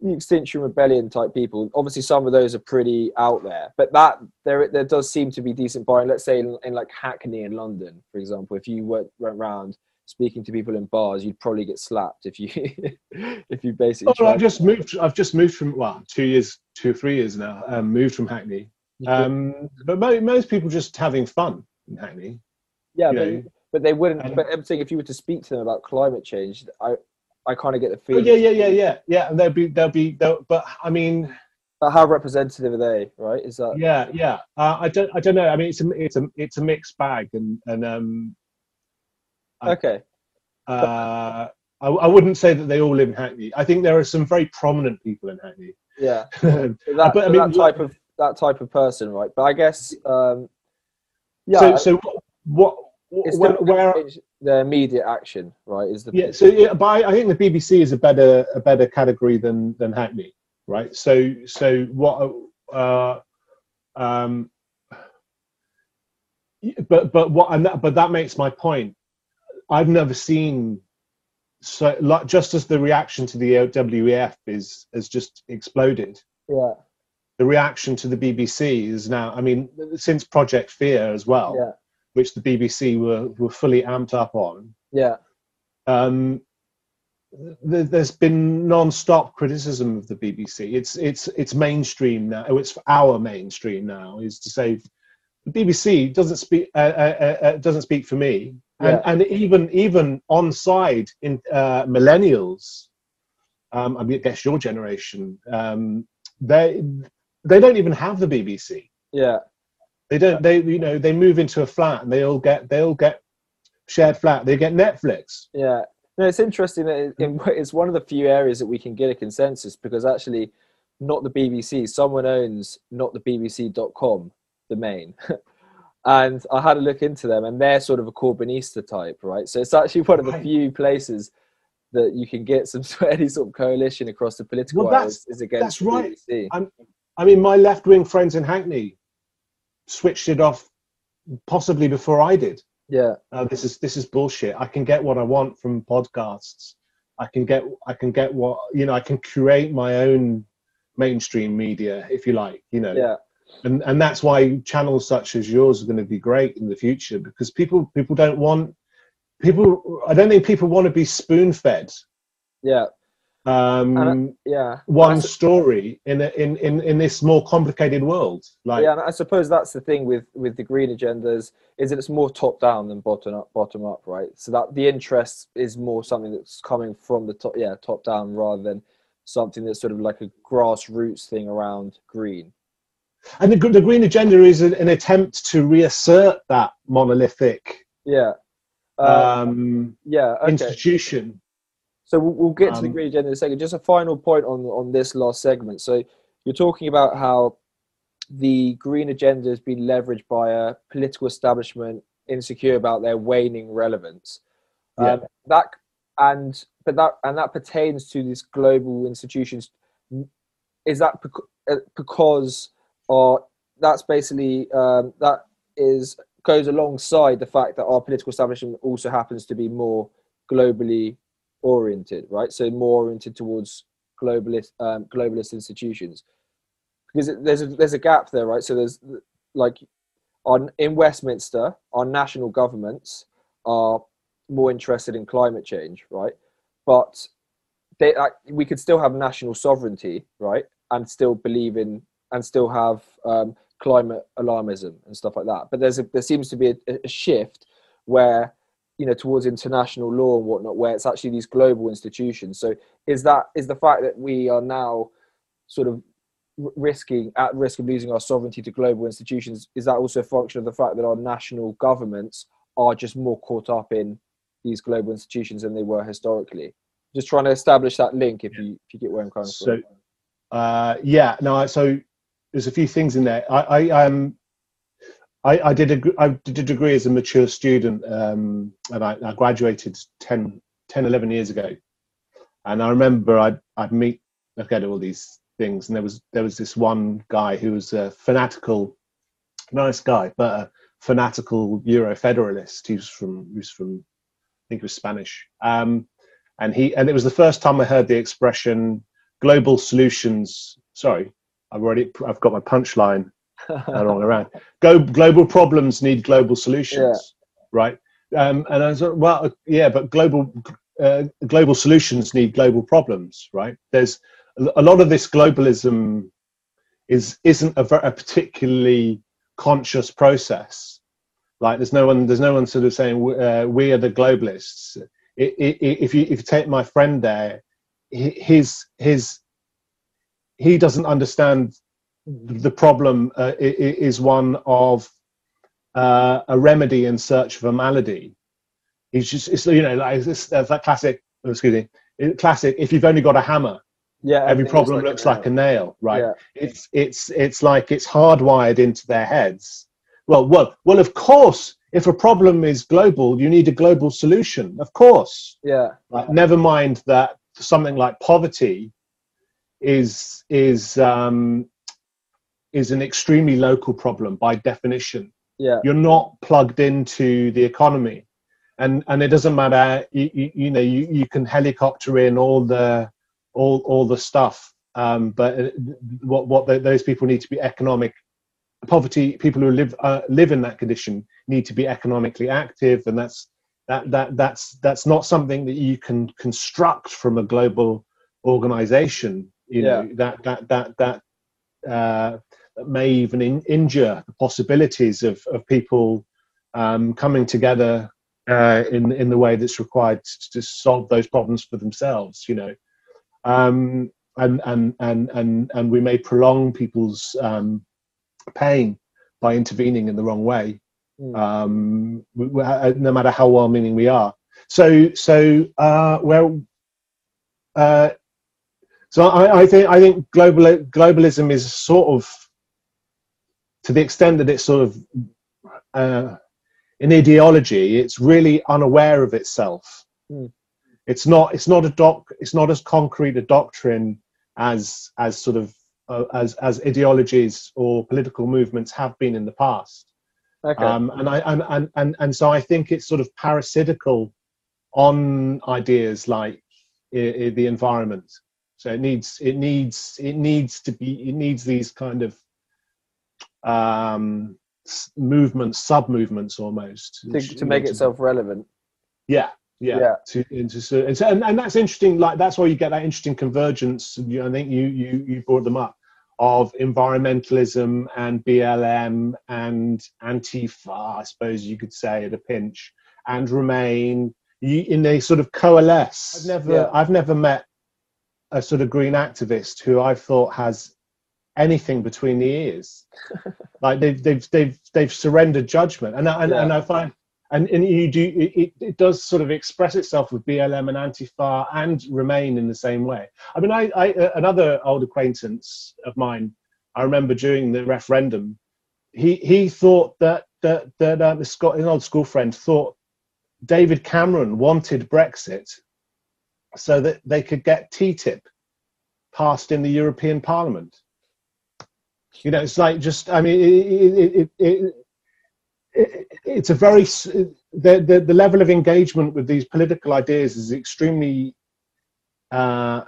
Extinction Rebellion type people. Obviously, some of those are pretty out there, but that there there does seem to be decent buying. Let's say in, in like Hackney in London, for example, if you went went round speaking to people in bars, you'd probably get slapped if you if you basically. Oh, I've just moved. I've just moved from well, two years, two or three years now. Um, moved from Hackney. Um, but mo- most people just having fun in Hackney. yeah, but, but they wouldn't. but I'm saying if you were to speak to them about climate change, I I kind of get the Oh, yeah, yeah, yeah, yeah, yeah. And they'll be, they'll be, they'll, but I mean, But how representative are they? Right? Is that yeah, yeah. Uh, I don't, I don't know. I mean, it's a, it's a, it's a mixed bag, and and um, I- okay? uh, I, I wouldn't say that they all live in Hackney. I think there are some very prominent people in Hackney. Yeah, so, that, but, I mean, that type of that type of person, right? But I guess um, yeah, so, so what, it's where, where, the immediate action, right? Is the yeah so yeah, but I, I think the bbc is a better a better category than than hackney right? So so what uh um but but what and that, but that makes my point. I've never seen so like just as the reaction to the wef is has just exploded. Yeah, the reaction to the bbc is now i mean since project fear as well. Yeah, which the bbc were were fully amped up on yeah, um, th- there's been non-stop criticism of the BBC. It's it's it's mainstream now. Oh, it's our mainstream now. Is to say the BBC doesn't speak uh, uh, uh, doesn't speak for me, and Yeah. and even even on side in uh, millennials, um, I mean, I guess your generation, um, they they don't even have the BBC. yeah, They don't. They you know they move into a flat and they all get they all get shared flat. They get Netflix. yeah. No, it's interesting that it, it- it's one of the few areas that we can get a consensus because actually, not the BBC. Someone owns not the BBC.com domain. and I had a look into them, and they're sort of a Corbynista type, right? So it's actually one of the Right. few places that you can get some sort any sort of coalition across the political Well, that's- is, against that's right. I mean, my left wing friends in Hackney switched it off possibly before I did. Yeah, Uh, this is this is bullshit. I can get what I want from podcasts. I can get I can get what you know. I can create my own mainstream media, if you like. You know, yeah, and and that's why channels such as yours are going to be great in the future because people people don't want people. I don't think people want to be spoon fed. yeah, Um, yeah. one story in, a, in in in this more complicated world. Like, yeah, and I suppose that's the thing with with the green agendas is that it's more top down than bottom up. Bottom up, right? So that the interest is more something that's coming from the top, yeah, top down rather than something that's sort of like a grassroots thing around green. and the, the green agenda is an, an attempt to reassert that monolithic Yeah, uh, um, yeah. Okay. institution. So we'll, we'll get to the Um, green agenda in a second. Just a final point on on this last segment. So you're talking about how the green agenda has been leveraged by a political establishment insecure about their waning relevance. Yeah. Um, that and but that and that pertains to these global institutions. Is that uh, because, or that's basically um, that is goes alongside the fact that our political establishment also happens to be more globally oriented, right? So more oriented towards globalist um, globalist institutions, because there's a, there's a gap there, right? So there's like on in Westminster, our national governments are more interested in climate change, right? But they like, we could still have national sovereignty, right, and still believe in and still have um, climate alarmism and stuff like that. But there's a, there seems to be a, a shift where you know towards international law and whatnot, where it's actually these global institutions. So is that is the fact that we are now sort of risking at risk of losing our sovereignty to global institutions is that also a function of the fact that our national governments are just more caught up in these global institutions than they were historically? Just trying to establish that link if you if you get where i'm coming so, from. uh, yeah no so there's a few things in there. I i um I, I did a I did a degree as a mature student, um, and I, I graduated 10, 10, 11 years ago. And I remember I'd I'd meet I'd go to all these things, and there was there was this one guy who was a fanatical, nice guy, but a fanatical Euro federalist. He was from he was from I think he was Spanish, um, and he and it was the first time I heard the expression global solutions. Sorry, I've already I've got my punchline wrong around. Go, global problems need global solutions, yeah. right? Um, and I was like, well, yeah, but global uh, global solutions need global problems, right? There's a lot of this globalism is isn't a, a particularly conscious process. Like there's no one there's no one sort of saying uh, we are the globalists. It, it, if you if you take my friend there, his his he doesn't understand the problem uh, is one of uh, a remedy in search of a malady. It's just it's you know like it's, that classic excuse me classic. If you've only got a hammer, yeah every problem like looks a like a nail right yeah. it's it's it's like it's hardwired into their heads well well well of course if a problem is global you need a global solution of course yeah like, never mind that something like poverty is is um is an extremely local problem by definition yeah you're not plugged into the economy and and it doesn't matter you, you, you know you, you can helicopter in all the all all the stuff. Um, but uh, what what the, those people need to be economic poverty. People who live uh, live in that condition need to be economically active, and that's that that that's that's not something that you can construct from a global organization. You know that that that that. Uh, may even in, injure the possibilities of, of people um, coming together uh, in in the way that's required to, to solve those problems for themselves. You know, um, and, and, and, and, and we may prolong people's um, pain by intervening in the wrong way, mm. um, we, we, uh, no matter how well-meaning we are. So, so uh, well, uh, so I, I, think I think global globalism is sort of, to the extent that it's sort of uh, an ideology, it's really unaware of itself. Mm it's not it's not a doc it's not as concrete a doctrine as as sort of uh, as as ideologies or political movements have been in the past okay. um, and i and, and and and so i think it's sort of parasitical on ideas like I- I the environment so it needs it needs it needs to be it needs these kind of um movements sub movements almost to, to make itself relevant yeah yeah, yeah. To, into, and, and that's interesting like that's why you get that interesting convergence you i think you you you brought them up of environmentalism and blm and antifa i suppose you could say at a pinch and remain you, in they sort of coalesce i've never yeah. i've never met a sort of green activist who i thought has anything between the ears like they've they've they've they've surrendered judgment and and, yeah. and i find and, and you do it, it does sort of express itself with BLM and Antifa and Remain in the same way. I mean, I, I another old acquaintance of mine, I remember during the referendum, he he thought that that that uh, the Scott, an old school friend, thought David Cameron wanted Brexit so that they could get TTIP passed in the European Parliament. You know, it's like just I mean, it, it, it, it's a very the, the, the level of engagement with these political ideas is extremely uh,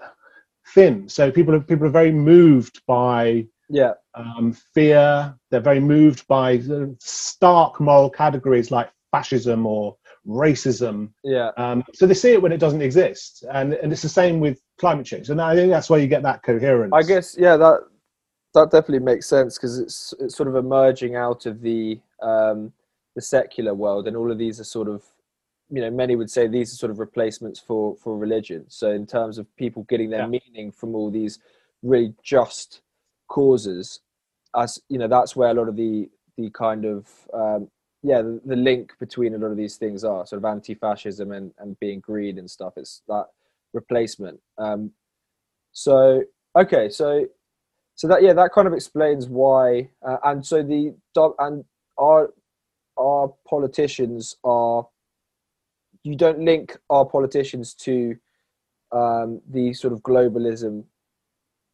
thin. So people are people are very moved by yeah um, fear. They're very moved by stark moral categories like fascism or racism. Yeah. Um, so they see it when it doesn't exist, and and it's the same with climate change, and I think that's where you get that coherence. I guess yeah, that that definitely makes sense because it's it's sort of emerging out of the um, the secular world, and all of these are sort of you know many would say these are sort of replacements for for religion. So in terms of people getting their yeah. meaning from all these really just causes, as you know, that's where a lot of the the kind of um, yeah the, the, link between a lot of these things are sort of anti-fascism and and being green and stuff. It's that replacement. Um, so okay, so so that yeah, that kind of explains why. Uh, and so the and our our politicians are. You don't link our politicians to um, the sort of globalism.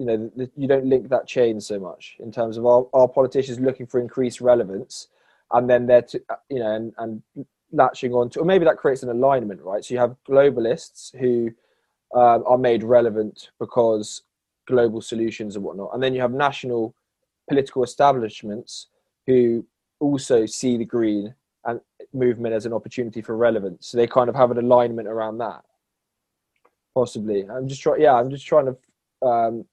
You know, the, you don't link that chain so much in terms of our, our politicians looking for increased relevance, and then they're to, you know and, and latching on to, or maybe that creates an alignment, right? So you have globalists who um, are made relevant because global solutions and whatnot. And then you have national political establishments who also see the green and movement as an opportunity for relevance. So they kind of have an alignment around that. Possibly. I'm just trying. Yeah, I'm just trying to. Um,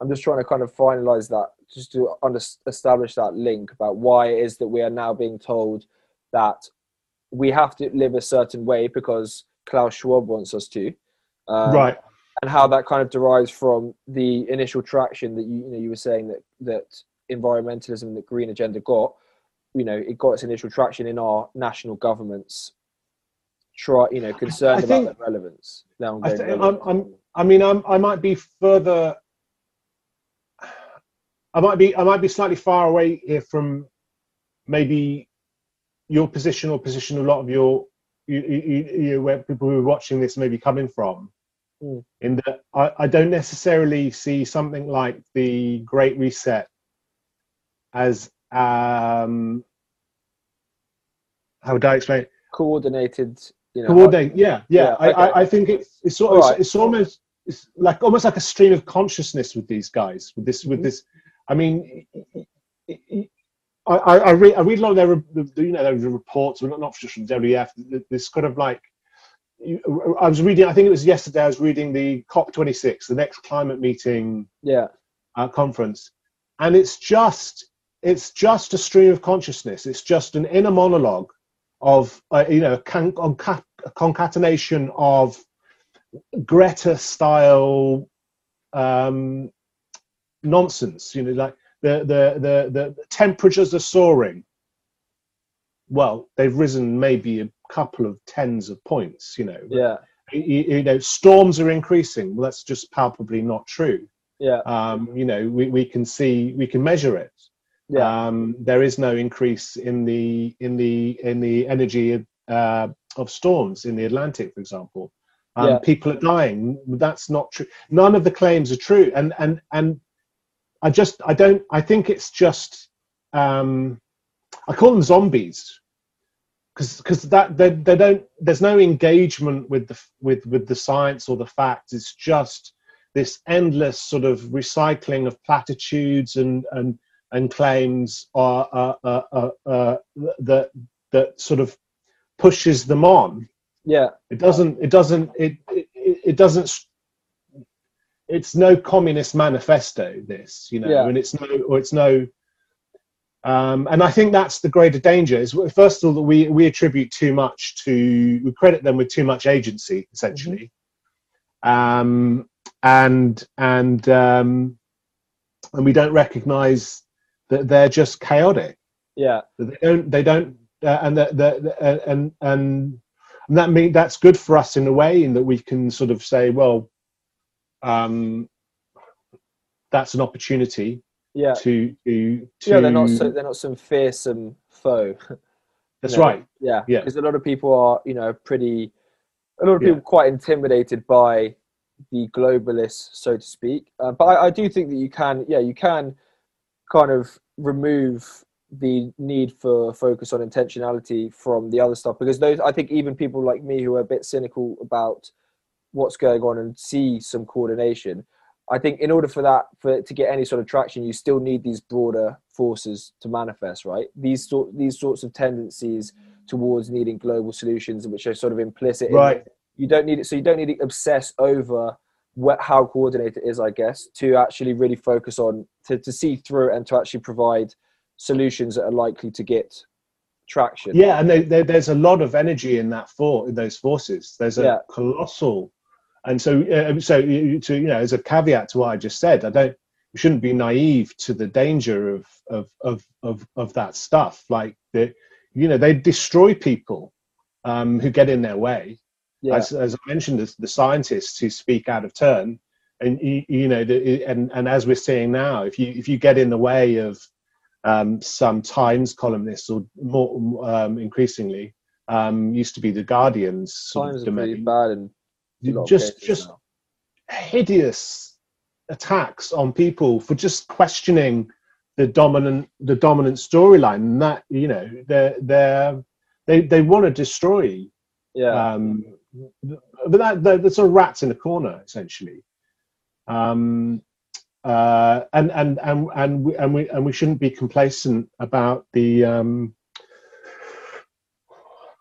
I'm just trying to kind of finalize that, just to under- establish that link about why it is that we are now being told that we have to live a certain way because Klaus Schwab wants us to. Um, right and how that kind of derives from the initial traction that you, you know you were saying that that environmentalism the green agenda got you know it got its initial traction in our national governments try you know concerned think, about the relevance now I, think, I'm, I'm, I mean I'm, i might be further i might be i might be slightly far away here from maybe your position or position a lot of your you, you, you, where people who are watching this may be coming from Mm. In that, I, I don't necessarily see something like the Great Reset as um, how would I explain? It? Coordinated, you know. Coordinate, yeah, yeah. yeah I, okay. I, I, think it's it's, sort right. it's, almost it's like almost like a stream of consciousness with these guys. With this, mm-hmm. with this. I mean, I, I, read I read a lot of their you know their reports, well, not just from WEF. This kind of like I was reading. I think it was yesterday. I was reading the COP 26, the next climate meeting, yeah, uh, conference, and it's just it's just a stream of consciousness. It's just an inner monologue of uh, you know con- a concatenation of Greta style um, nonsense. You know, like the the the the temperatures are soaring well, they've risen maybe a couple of tens of points, you know. Yeah. You, you know, storms are increasing. Well, that's just palpably not true. Yeah. Um, you know, we, we can see, we can measure it. Yeah. Um, there is no increase in the in the in the energy uh, of storms in the Atlantic, for example. Um, yeah. People are dying. That's not true. None of the claims are true. And and and I just I don't. I think it's just. Um, I call them zombies because because that they, they don't there's no engagement with the with with the science or the facts it's just this endless sort of recycling of platitudes and and and claims are uh, uh, uh, uh, that that sort of pushes them on yeah it doesn't it doesn't it it, it doesn't it's no communist manifesto this you know yeah. and it's no or it's no um, and I think that's the greater danger. Is first of all that we we attribute too much to we credit them with too much agency essentially, mm-hmm. um, and and um, and we don't recognise that they're just chaotic. Yeah, they don't they don't uh, and the, the uh, and and and that mean that's good for us in a way in that we can sort of say well um, that's an opportunity yeah. to to, to yeah they're not so they're not some fearsome foe. That's know? right. Yeah. Yeah. Because a lot of people are you know pretty a lot of people yeah. quite intimidated by the globalists so to speak. Uh, but I, I do think that you can yeah you can kind of remove the need for focus on intentionality from the other stuff. Because those i think even people like me who are a bit cynical about what's going on and see some coordination I think in order for that for to get any sort of traction, you still need these broader forces to manifest, right? These sort these sorts of tendencies towards needing global solutions, which are sort of implicit. Right. you don't need it, so you don't need to obsess over what, how coordinated it is, I guess, to actually really focus on to, to see through and to actually provide solutions that are likely to get traction. Yeah, and they, they, there's a lot of energy in that for in those forces. There's a Yeah. colossal, and so uh, so to you know as a caveat to what I just said, I don't shouldn't be naive to the danger of of of of, of that stuff. Like the you know they destroy people um, who get in their way. yeah, As, as I mentioned, the, the scientists who speak out of turn, and you, you know, the, and and as we're seeing now, if you if you get in the way of um, some Times columnists, or more um, increasingly, um, used to be the Guardian's times are pretty bad of just just now. hideous attacks on people for just questioning the dominant the dominant storyline. And that you know, they're they're they they want to destroy yeah, um, but that, that that's sort of rats in a corner essentially. Um, uh, and and and and we, and we and we shouldn't be complacent about the um,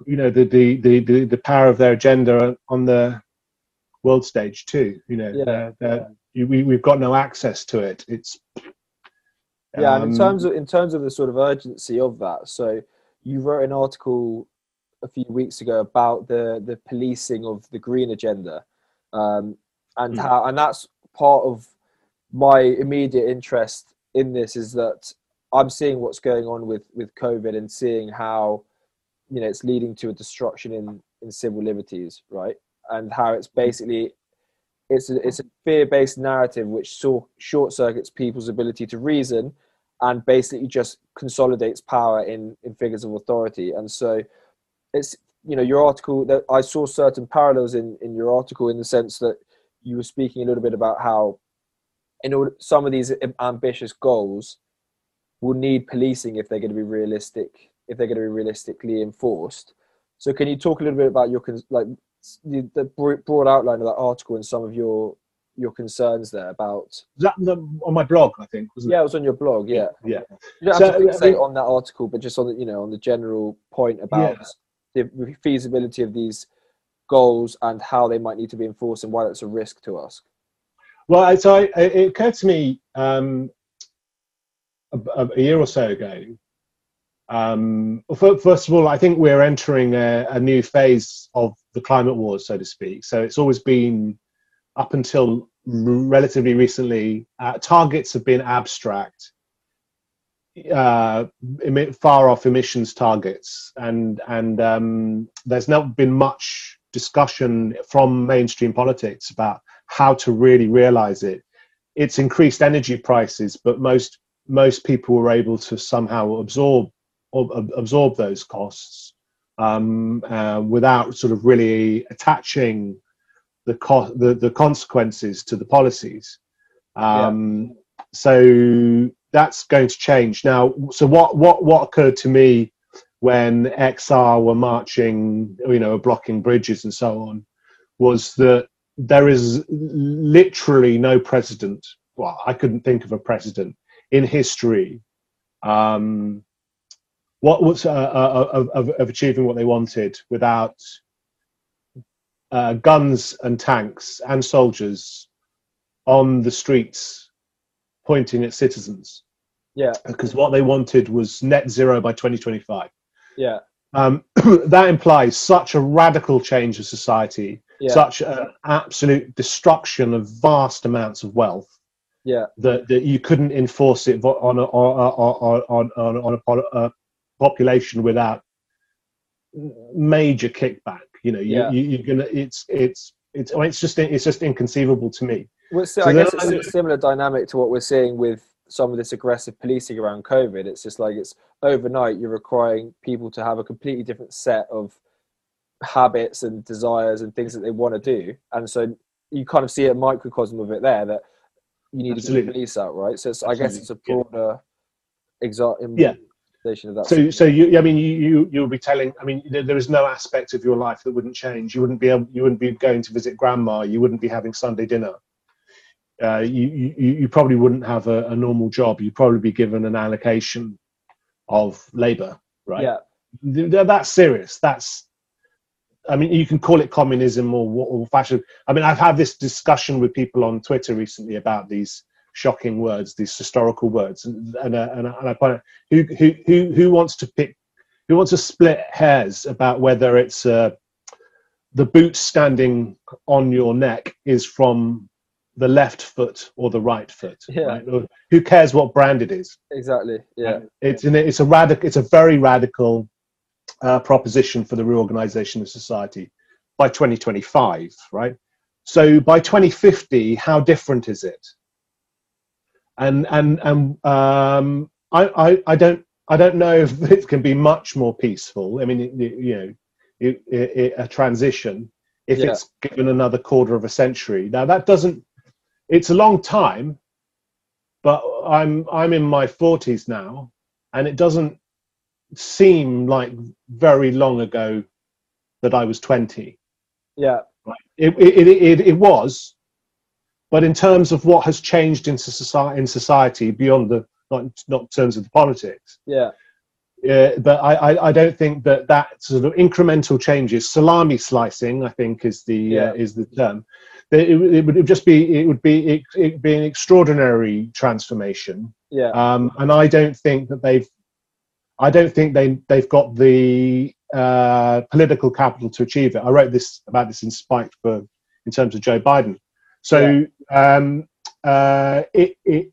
you know the, the the the the power of their agenda on the world stage too. You know, Yeah. they're- they're- you- we we've got no access to it. It's yeah. and in um, terms of in terms of the sort of urgency of that, so you wrote an article a few weeks ago about the the policing of the green agenda, um, and Mm. how and that's part of my immediate interest in this is that I'm seeing what's going on with with COVID and seeing how you know it's leading to a destruction in in civil liberties, right? And how it's basically it's a, it's a fear-based narrative which short circuits people's ability to reason and basically just consolidates power in in figures of authority. And so it's you know your article that i saw certain parallels in in your article in the sense that you were speaking a little bit about how in order some of these ambitious goals will need policing if they're going to be realistic if they're going to be realistically enforced. So can you talk a little bit about your like the, broad outline of that article and some of your your concerns there about that on my blog, I think, wasn't yeah it was on your blog yeah it? Yeah. you don't So, have to I mean- on that article, but just on the you know on the general point about the feasibility of these goals and how they might need to be enforced and why that's a risk to us. Well, so I, it occurred to me um, a, a year or so ago. Um, first of all, I think we're entering a, a new phase of the climate wars, so to speak. So it's always been up until relatively recently, uh, targets have been abstract, uh, far off emissions targets, and and um, there's not been much discussion from mainstream politics about how to really realize it. It's increased energy prices, but most most people were able to somehow absorb ab- ab- absorb those costs um, uh, without sort of really attaching the, co- the the consequences to the policies. Um, So that's going to change now. So what what what occurred to me when XR were marching, you know, blocking bridges and so on, was that there is literally no precedent. Well, I couldn't think of a precedent in history. Um, what was uh, uh, of, of, of achieving what they wanted without uh, guns and tanks and soldiers on the streets pointing at citizens? Yeah, because what they wanted was net zero by 2025 yeah, um, that implies such a radical change of society yeah, such an absolute destruction of vast amounts of wealth yeah, that, that you couldn't enforce it on a, on, on, on, on a, po- a population without major kickback. You know, you, Yeah. you, you're gonna. It's it's it's. I mean, it's just it's just inconceivable to me. Well, so So I guess it's a similar dynamic to what we're seeing with some of this aggressive policing around COVID. It's just like it's overnight you're requiring people to have a completely different set of habits and desires and things that they want to do, and so you kind of see a microcosm of it there that you need to Absolutely. the police out, right? So it's, I guess it's a broader exa- Yeah. Of that. So, so you, I mean, you, you, you'll be telling. I mean, there, there is no aspect of your life that wouldn't change. You wouldn't be able, you wouldn't be going to visit grandma. You wouldn't be having Sunday dinner. Uh, you, you, you probably wouldn't have a, a normal job. You'd probably be given an allocation of labour, right? Yeah, Th- th- That's serious. That's I mean, you can call it communism or, or fascism. I mean, I've had this discussion with people on Twitter recently about these shocking words, these historical words, and and, uh, and, and I point out who who who who wants to pick, who wants to split hairs about whether it's uh, the boot standing on your neck is from the left foot or the right foot. Yeah. Right? Who cares what brand it is? Exactly. Yeah. It's it's a radical. It's a very radical uh, proposition for the reorganization of society by 2025. Right. So by 2050, how different is it? And and and um, I, I I don't I don't know if it can be much more peaceful. I mean, it, it, you know, it, a transition if Yeah. it's given another quarter of a century. Now that doesn't. It's a long time, but I'm I'm in my forties now, and it doesn't seem like very long ago that I was twenty. Yeah. It it, it, it was, but in terms of what has changed in society in society beyond the not not in terms of the politics, Yeah. uh, but I, I, I don't think that that sort of incremental changes, salami slicing, I think is the Yeah. uh, is the term. It, would- it would just be it would be it, be an extraordinary transformation, Yeah. um, and I don't think that they've I don't think they they've got the uh, political capital to achieve it. I wrote this about this in Spike for in terms of Joe Biden. So um, uh, it, it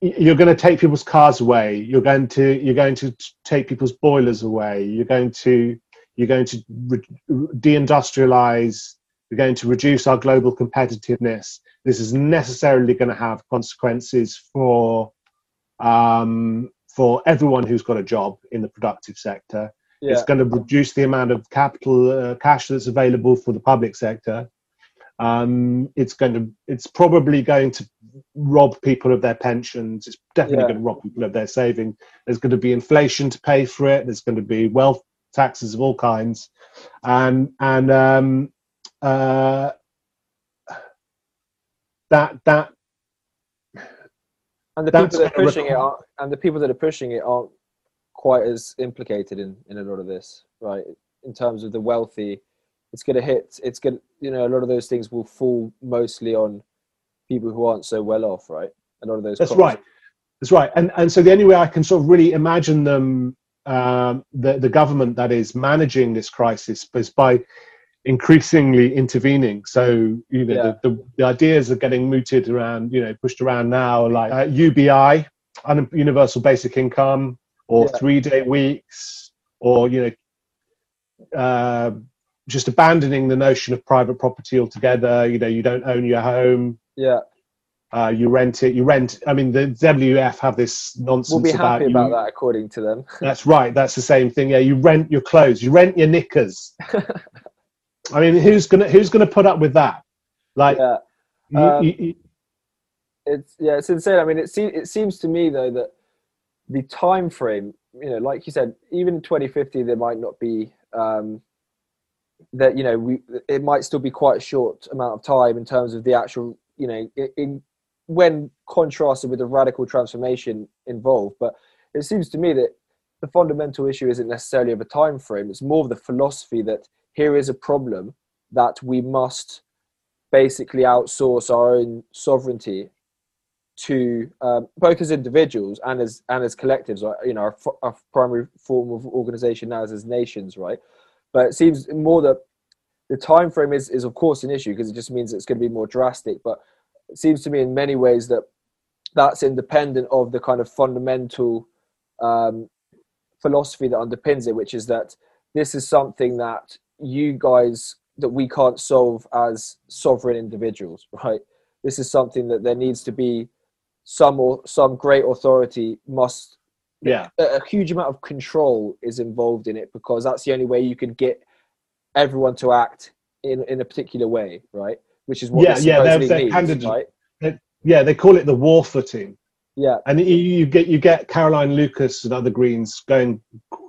you're going to take people's cars away. You're going to you're going to take people's boilers away. You're going to you're going to re- deindustrialize. You're going to reduce our global competitiveness. This is necessarily going to have consequences for um, for everyone who's got a job in the productive sector. Yeah. It's going to reduce the amount of capital uh, cash that's available for the public sector. Um, it's going to. It's probably going to rob people of their pensions. It's definitely Yeah. going to rob people of their saving. There's going to be inflation to pay for it. There's going to be wealth taxes of all kinds, and and um, uh, that that And the people that are pushing it aren't, and the people that are pushing it aren't quite as implicated in in a lot of this, right? In terms of the wealthy, it's going to hit. It's going, to you know, a lot of those things will fall mostly on people who aren't so well off, right? A lot of those. That's right. That's right. And and so the only way I can sort of really imagine them, um, the the government that is managing this crisis, is by increasingly intervening. So you know Yeah. the, the the ideas are getting mooted around, you know, pushed around now, like uh, UBI, un- universal basic income, or Yeah. three day weeks, or you know. Uh, just abandoning the notion of private property altogether. You know, you don't own your home Yeah, uh, you rent it. You rent. I mean, the WF have this nonsense we'll be about happy you. about that, according to them. That's right. That's the same thing. Yeah, you rent your clothes. You rent your knickers. I mean, who's gonna who's gonna put up with that? Like, Yeah. you- Um, you- you- it's yeah, it's insane. I mean, it seems it seems to me though that the time frame, you know, like you said, even in 2050, there might not be um, that you know we it might still be quite a short amount of time in terms of the actual you know in, in when contrasted with the radical transformation involved. But it seems to me that the fundamental issue isn't necessarily of a time frame; it's more of the philosophy that here is a problem that we must basically outsource our own sovereignty to um, both as individuals and as and as collectives. Right? You know, our, our primary form of organization now is as nations, right? But it seems more that the time frame is is of course an issue because it just means it's going to be more drastic. But it seems to me in many ways that that's independent of the kind of fundamental um, philosophy that underpins it, which is that this is something that you guys that we can't solve as sovereign individuals, right? This is something that there needs to be some or some great authority must yeah, a, huge amount of control is involved in it because that's the only way you can get everyone to act in in a particular way, right? Which is what Yeah, yeah, they're- they're means, right? yeah. They call it the war footing, Yeah, and you, you get you get Caroline Lucas and other Greens going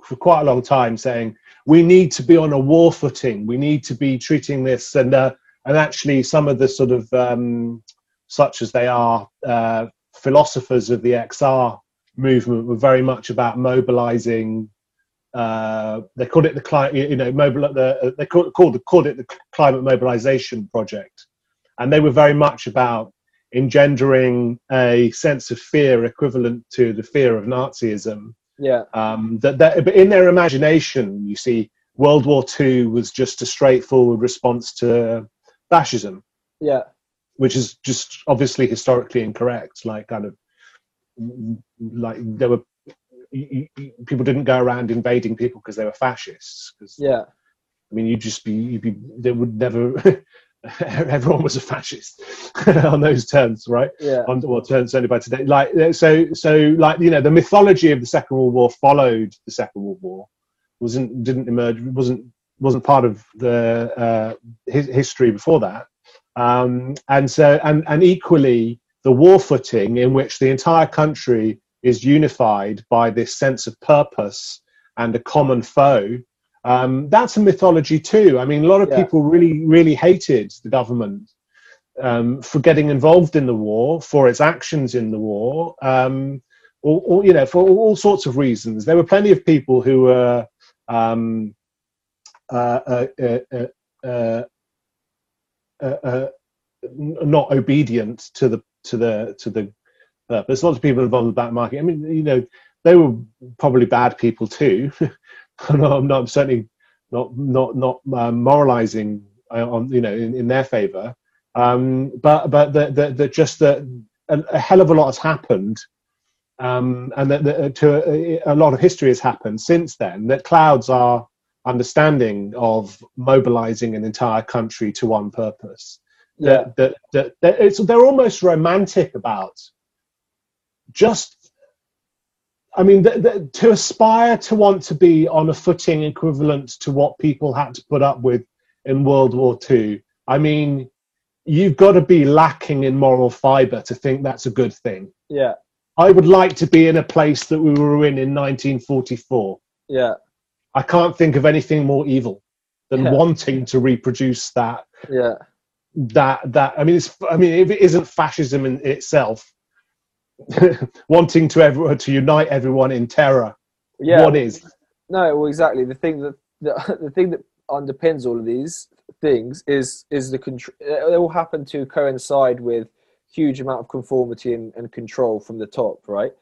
for quite a long time saying we need to be on a war footing. We need to be treating this and uh, and actually some of the sort of um, such as they are uh, philosophers of the XR movement were very much about mobilizing uh, they called it the climate, you know, mobile. The, they called, called called it the climate mobilization project, and they were very much about engendering a sense of fear equivalent to the fear of Nazism. Yeah. Um, that, that, but in their imagination, you see, World War II was just a straightforward response to fascism. Yeah. Which is just obviously historically incorrect. Like, kind of, like there were people didn't go around invading people because they were fascists. Cause, yeah. I mean, you'd just be, you'd be, there would never, everyone was a fascist on those terms, right? Yeah. On well, terms only by today. Like so, so like you know, the mythology of the Second World War followed the Second World War. wasn't didn't emerge wasn't wasn't part of the uh, his, history before that. Um, and so and and equally the war footing in which the entire country is unified by this sense of purpose and a common foe um, that's a mythology too. I mean, a lot of yeah. people really, really hated the government um, for getting involved in the war, for its actions in the war, um, or, or, you know, for all sorts of reasons. There were plenty of people who were um, uh, uh, uh, uh, not obedient to the to the to the purpose. Lots of people involved in the black market. I mean, you know, they were probably bad people too. I'm not I'm certainly not not not um, moralizing uh, on you know in, in their favor, um, but but the, the, the just that a, a, hell of a lot has happened, um, and that, that to a, a, lot of history has happened since then. That clouds are understanding of mobilizing an entire country to one purpose. Yeah. That, that, that, it's, they're almost romantic about just I mean, the, the, to aspire to want to be on a footing equivalent to what people had to put up with in World War II, I mean, you've got to be lacking in moral fiber to think that's a good thing. Yeah. I would like to be in a place that we were in in 1944. Yeah. I can't think of anything more evil than yeah. wanting to reproduce that. Yeah. That that I mean, it's I mean, if it isn't fascism in itself, wanting to everyone to unite everyone in terror. Yeah. What is? No, well, exactly. The thing that the, the thing that underpins all of these things is is the control. It all happen to coincide with huge amount of conformity and, and control from the top, right?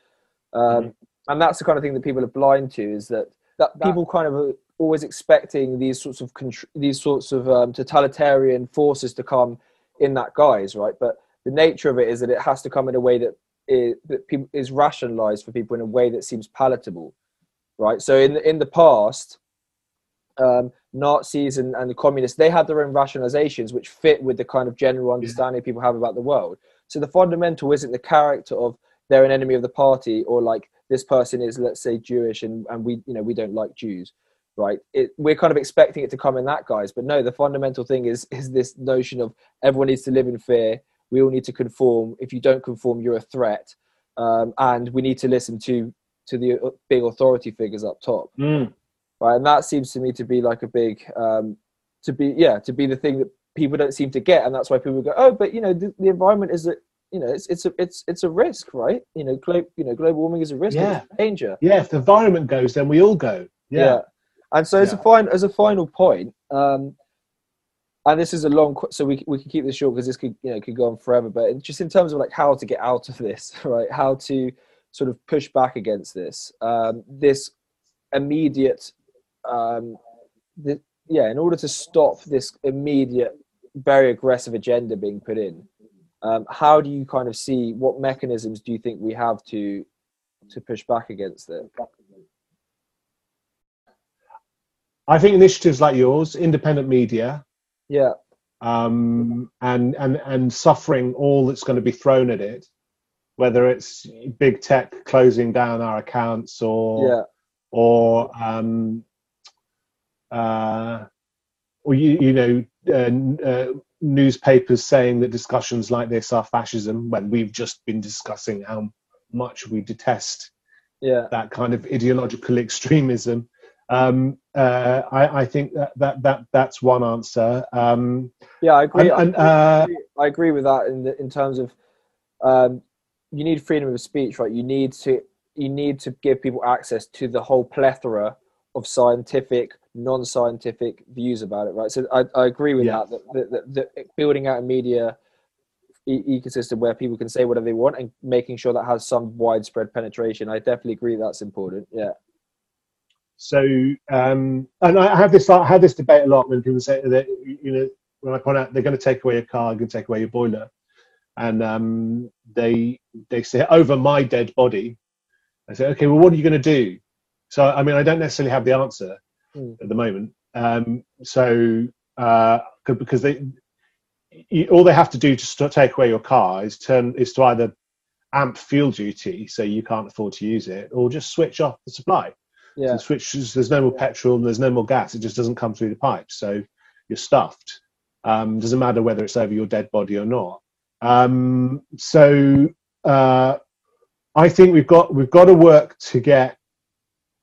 Um, mm-hmm. And that's the kind of thing that people are blind to is that that, that people kind of always expecting these sorts of these sorts of um, totalitarian forces to come in that guise, right? But the nature of it is that it has to come in a way that is, that people, is rationalized for people in a way that seems palatable, right? So in the, in the past, um, Nazis and, and the communists they had their own rationalizations which fit with the kind of general understanding yeah. people have about the world. So the fundamental isn't the character of they're an enemy of the party or like this person is let's say Jewish and, and we you know we don't like Jews right it, we're kind of expecting it to come in that guise but no the fundamental thing is is this notion of everyone needs to live in fear we all need to conform. If you don't conform, you're a threat, um, and we need to listen to to the uh, big authority figures up top. Mm. Right, and that seems to me to be like a big um, to be yeah to be the thing that people don't seem to get, and that's why people go, oh, but you know the, the environment is a you know it's it's a it's it's a risk, right? You know, glo- you know, global warming is a risk, yeah. a danger. Yeah, if the environment goes, then we all go. Yeah. yeah. And so, as yeah. a fine as a final point, um, and this is a long so we, we can keep this short because this could you know could go on forever but just in terms of like how to get out of this right how to sort of push back against this um, this immediate um, the, yeah in order to stop this immediate very aggressive agenda being put in um, how do you kind of see what mechanisms do you think we have to to push back against it i think initiatives like yours independent media yeah. Um, and and and suffering all that's going to be thrown at it, whether it's big tech closing down our accounts or yeah. or um, uh, or you you know uh, uh, newspapers saying that discussions like this are fascism when we've just been discussing how much we detest yeah. that kind of ideological extremism um, uh, I, I, think that, that that that's one answer. Um, yeah, I agree. And, uh, I agree with that in the, in terms of um, you need freedom of speech, right? You need to you need to give people access to the whole plethora of scientific, non-scientific views about it, right? So I, I agree with Yeah. that, that, that, that, that building out a media e- ecosystem where people can say whatever they want and making sure that has some widespread penetration. I definitely agree that's important. Yeah. So, um, and I have this I have this debate a lot when people say that you know when I point out they're going to take away your car, going to take away your boiler, and um, they they say over my dead body. I say, okay, well, what are you going to do? So, I mean, I don't necessarily have the answer Hmm. at the moment. Um, so, uh, because they you, all they have to do to take away your car is turn is to either amp fuel duty, so you can't afford to use it, or just switch off the supply. Yeah. So switch, there's no more petrol and there's no more gas. It just doesn't come through the pipes. So you're stuffed. Um, doesn't matter whether it's over your dead body or not. Um, so uh, I think we've got we've got to work to get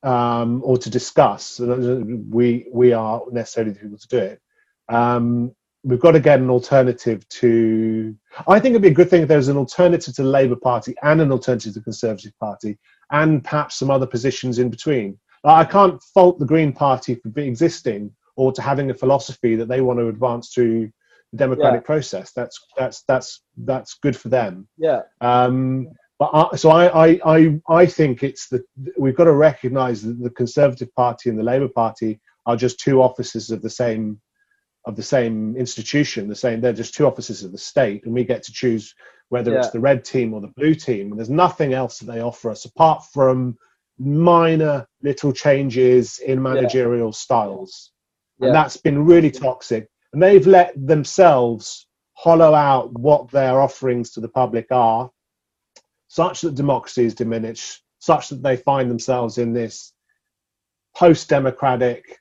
um, or to discuss. and We we are necessarily the people to do it. Um, we've got to get an alternative to. I think it'd be a good thing if there was an alternative to the Labour Party and an alternative to the Conservative Party and perhaps some other positions in between. I can't fault the Green Party for existing or to having a philosophy that they want to advance through the democratic process. That's that's that's that's good for them. Yeah. Um, but I, so I, I I I think it's the we've got to recognise that the Conservative Party and the Labour Party are just two offices of the same of the same institution. The same they're just two offices of the state, and we get to choose whether it's the red team or the blue team. And there's nothing else that they offer us apart from minor little changes in managerial styles, Yeah. and that's been really toxic. And they've let themselves hollow out what their offerings to the public are, such that democracy is diminished, such that they find themselves in this post-democratic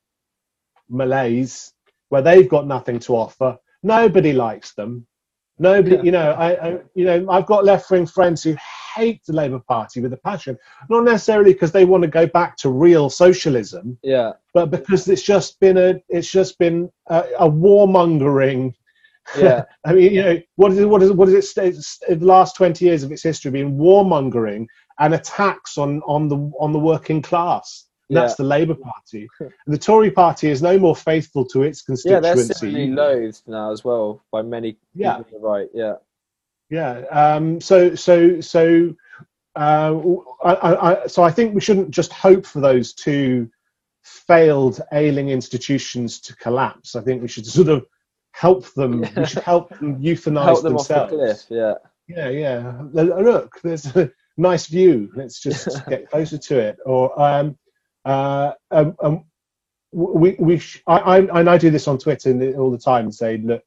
malaise where they've got nothing to offer. Nobody likes them. Nobody, Yeah. you know, I, I, you know, I've got left-wing friends who hate the Labour Party with a passion, not necessarily because they want to go back to real socialism, Yeah. but because it's just been a, it's just been a, a warmongering Yeah. I mean, you know, what is it, what is what is it, the last 20 years of its history been warmongering and attacks on, on the, on the working class. And That's the Labour Party. And the Tory Party is no more faithful to its constituency. Yeah. They're certainly loathed now as well by many Yeah. people on the right. Yeah. yeah. Um, so, so, so, uh, I, I, I, so I think we shouldn't just hope for those two failed ailing institutions to collapse. I think we should sort of help them. Yeah. We should help them euthanize Help them themselves. off the cliff. Yeah. yeah yeah look there's a nice view let's just get closer to it or um uh um, um we we sh- I, I and i do this on twitter all the time and say look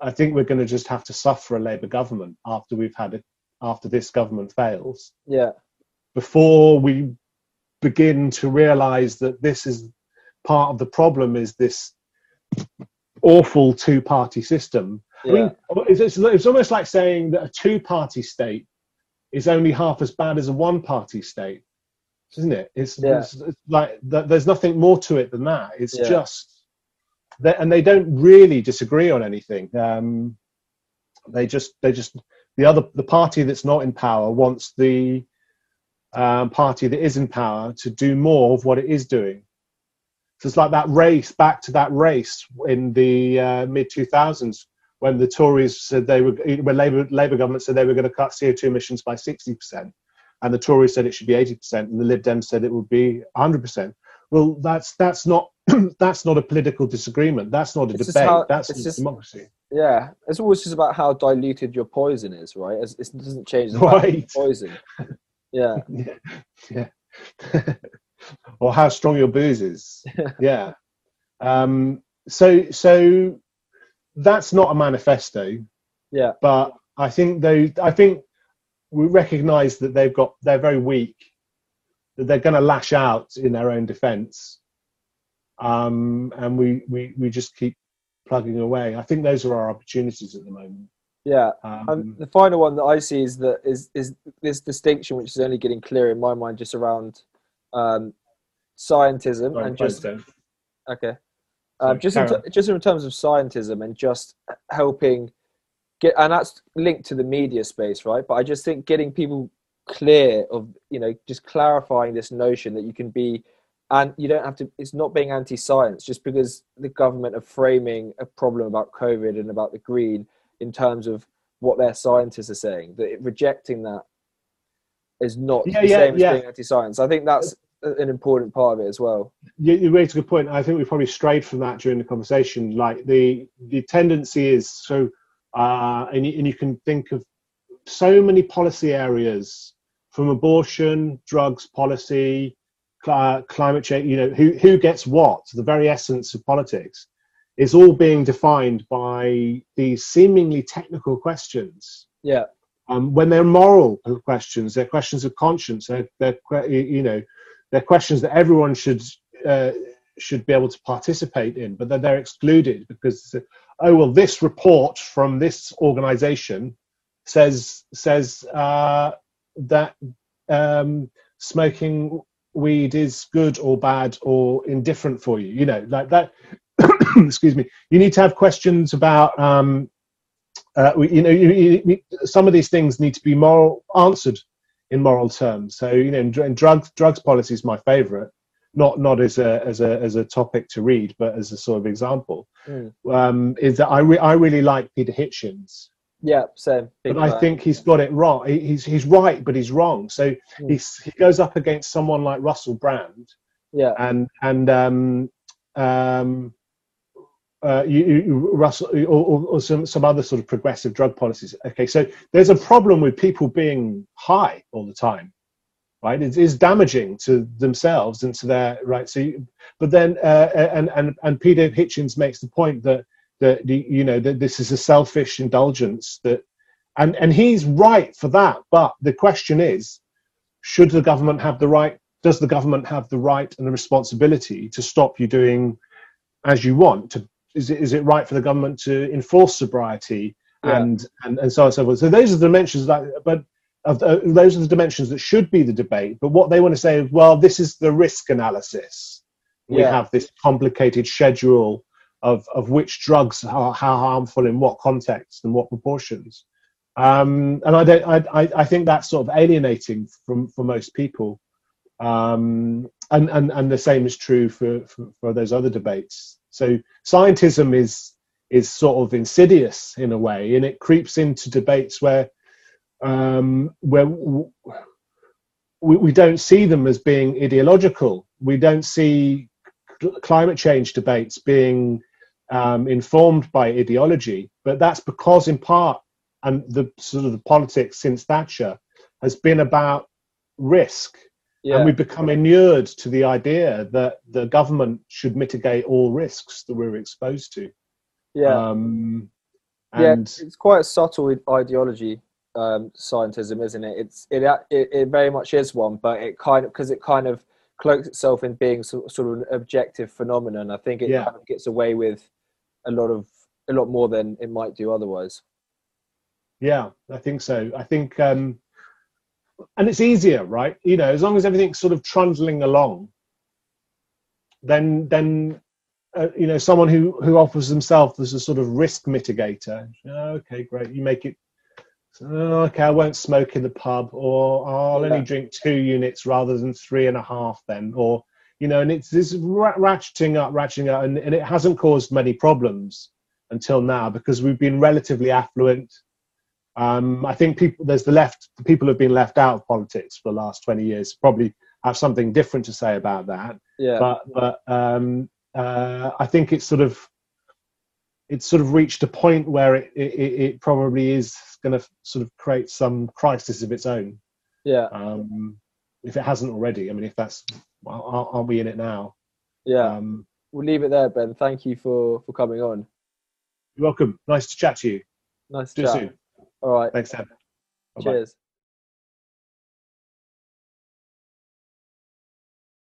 i think we're going to just have to suffer a labour government after we've had it after this government fails. Yeah. before we begin to realize that this is part of the problem is this awful two party system. I mean, it's, it's, it's almost like saying that a two-party state is only half as bad as a one-party state, isn't it? It's, Yeah. it's, it's like th- there's nothing more to it than that. It's Yeah. just that, and they don't really disagree on anything. Um, they just, they just, the other, the party that's not in power wants the um, party that is in power to do more of what it is doing. So it's like that race, back to that race in the uh, mid 2000s when the Tories said they were, when Labour, Labour government said they were going to cut CO2 emissions by 60%, and the Tories said it should be 80%, and the Lib Dems said it would be 100%. Well, that's that's not that's not a political disagreement. That's not a It's debate. how- that's just- democracy. Yeah, it's always just about how diluted your poison is, right? It's, it doesn't change the Right. poison. Yeah, yeah. yeah. or how strong your booze is. yeah. Um, so so that's not a manifesto. yeah, but I think though I think we recognise that they've got they're very weak, that they're going to lash out in their own defence, um, and we, we we just keep plugging away. I think those are our opportunities at the moment. yeah. Um, Um, the final one that I see is that is is this distinction, which is only getting clearer in my mind, just around um, scientism sorry, and just okay, Sorry, um, just in t- just in terms of scientism and just helping get, and that's linked to the media space, right? But I just think getting people clear of you know just clarifying this notion that you can be and you don't have to it's not being anti-science just because the government are framing a problem about covid and about the green in terms of what their scientists are saying that rejecting that is not Yeah, the yeah, same as being anti-science i think that's an important part of it as well you, you raised a good point. I think we probably strayed from that during the conversation. Like the the tendency is so, uh, and you, and you can think of so many policy areas from abortion, drugs policy, cli- climate change. You know, who who gets what? The very essence of politics is all being defined by these seemingly technical questions yeah um, when they're moral questions, they're questions of conscience. They're, they're you know, they're questions that everyone should uh, should be able to participate in, but then they're excluded because oh well, this report from this organisation says says uh, that um, smoking weed is good or bad or indifferent for you. You know, like that. excuse me. You need to have questions about. Um, uh, you know, you, you, some of these things need to be moral answered in moral terms. So, you know, and, dr- and drugs drugs policy is my favourite, not not as a as a as a topic to read, but as a sort of example. Mm. Um, is that I re- I really like Peter Hitchens, yeah same but I think he's got it wrong. He- He's he's right, but he's wrong. So Mm. he's, he goes up against someone like Russell Brand, yeah and and um, um, uh, you, you, Russell or, or, or some some other sort of progressive drug policies. Okay, so there's a problem with people being high all the time, right? It is damaging to themselves and to their right. So, you, but then uh, and and and Peter Hitchens makes the point that that you know that this is a selfish indulgence that, and and he's right for that. But the question is, should the government have the right? Does the government have the right and the responsibility to stop you doing as you want? To is it is it right for the government to enforce sobriety Yeah. and, and and so on and so forth? So those are the dimensions that, but of the, those are the dimensions that should be the debate. But what they want to say is, well, this is the risk analysis. We Yeah. have this complicated schedule of of which drugs are how harmful in what context and what proportions. Um, and I don't. I, I I think that's sort of alienating from for most people. Um, and, and and the same is true for, for for those other debates. So scientism is is sort of insidious in a way, and it creeps into debates where um, where w- we, we don't see them as being ideological. We don't see cl- climate change debates being um, informed by ideology, but that's because, in part, and the sort of the politics since Thatcher has been about risk, yeah and we've become inured to the idea that the government should mitigate all risks that we're exposed to. yeah Um, yeah, it's quite a subtle ideology, um, scientism, isn't it? It's it, it it very much is one, but it kind of because it kind of cloaks itself in being sort sort of an objective phenomenon. I think it Yeah. kind of gets away with a lot of a lot more than it might do otherwise. Yeah, I think so. I think, um, and it's easier, right? You know, as long as everything's sort of trundling along, then then uh, you know someone who who offers themselves as a sort of risk mitigator. oh, Okay, great. You make it. "Oh, okay, I won't smoke in the pub, or I'll Yeah. only drink two units rather than three and a half. Then, or you know, and it's this ratcheting up, ratcheting up, and, and it hasn't caused many problems until now because we've been relatively affluent. Um, I think people there's the left, the people who've been left out of politics for the last 20 years probably have something different to say about that. Yeah, But but um, uh, I think it's sort of it's sort of reached a point where it it, it probably is going to sort of create some crisis of its own. yeah, Um, if it hasn't already, I mean, if that's well, aren't we in it now? yeah. Um, we'll leave it there, Ben. Thank you for for coming on. you're welcome. Nice to chat to you. Nice See chat. you soon. All right. Thanks, Sam. Bye-bye. Cheers.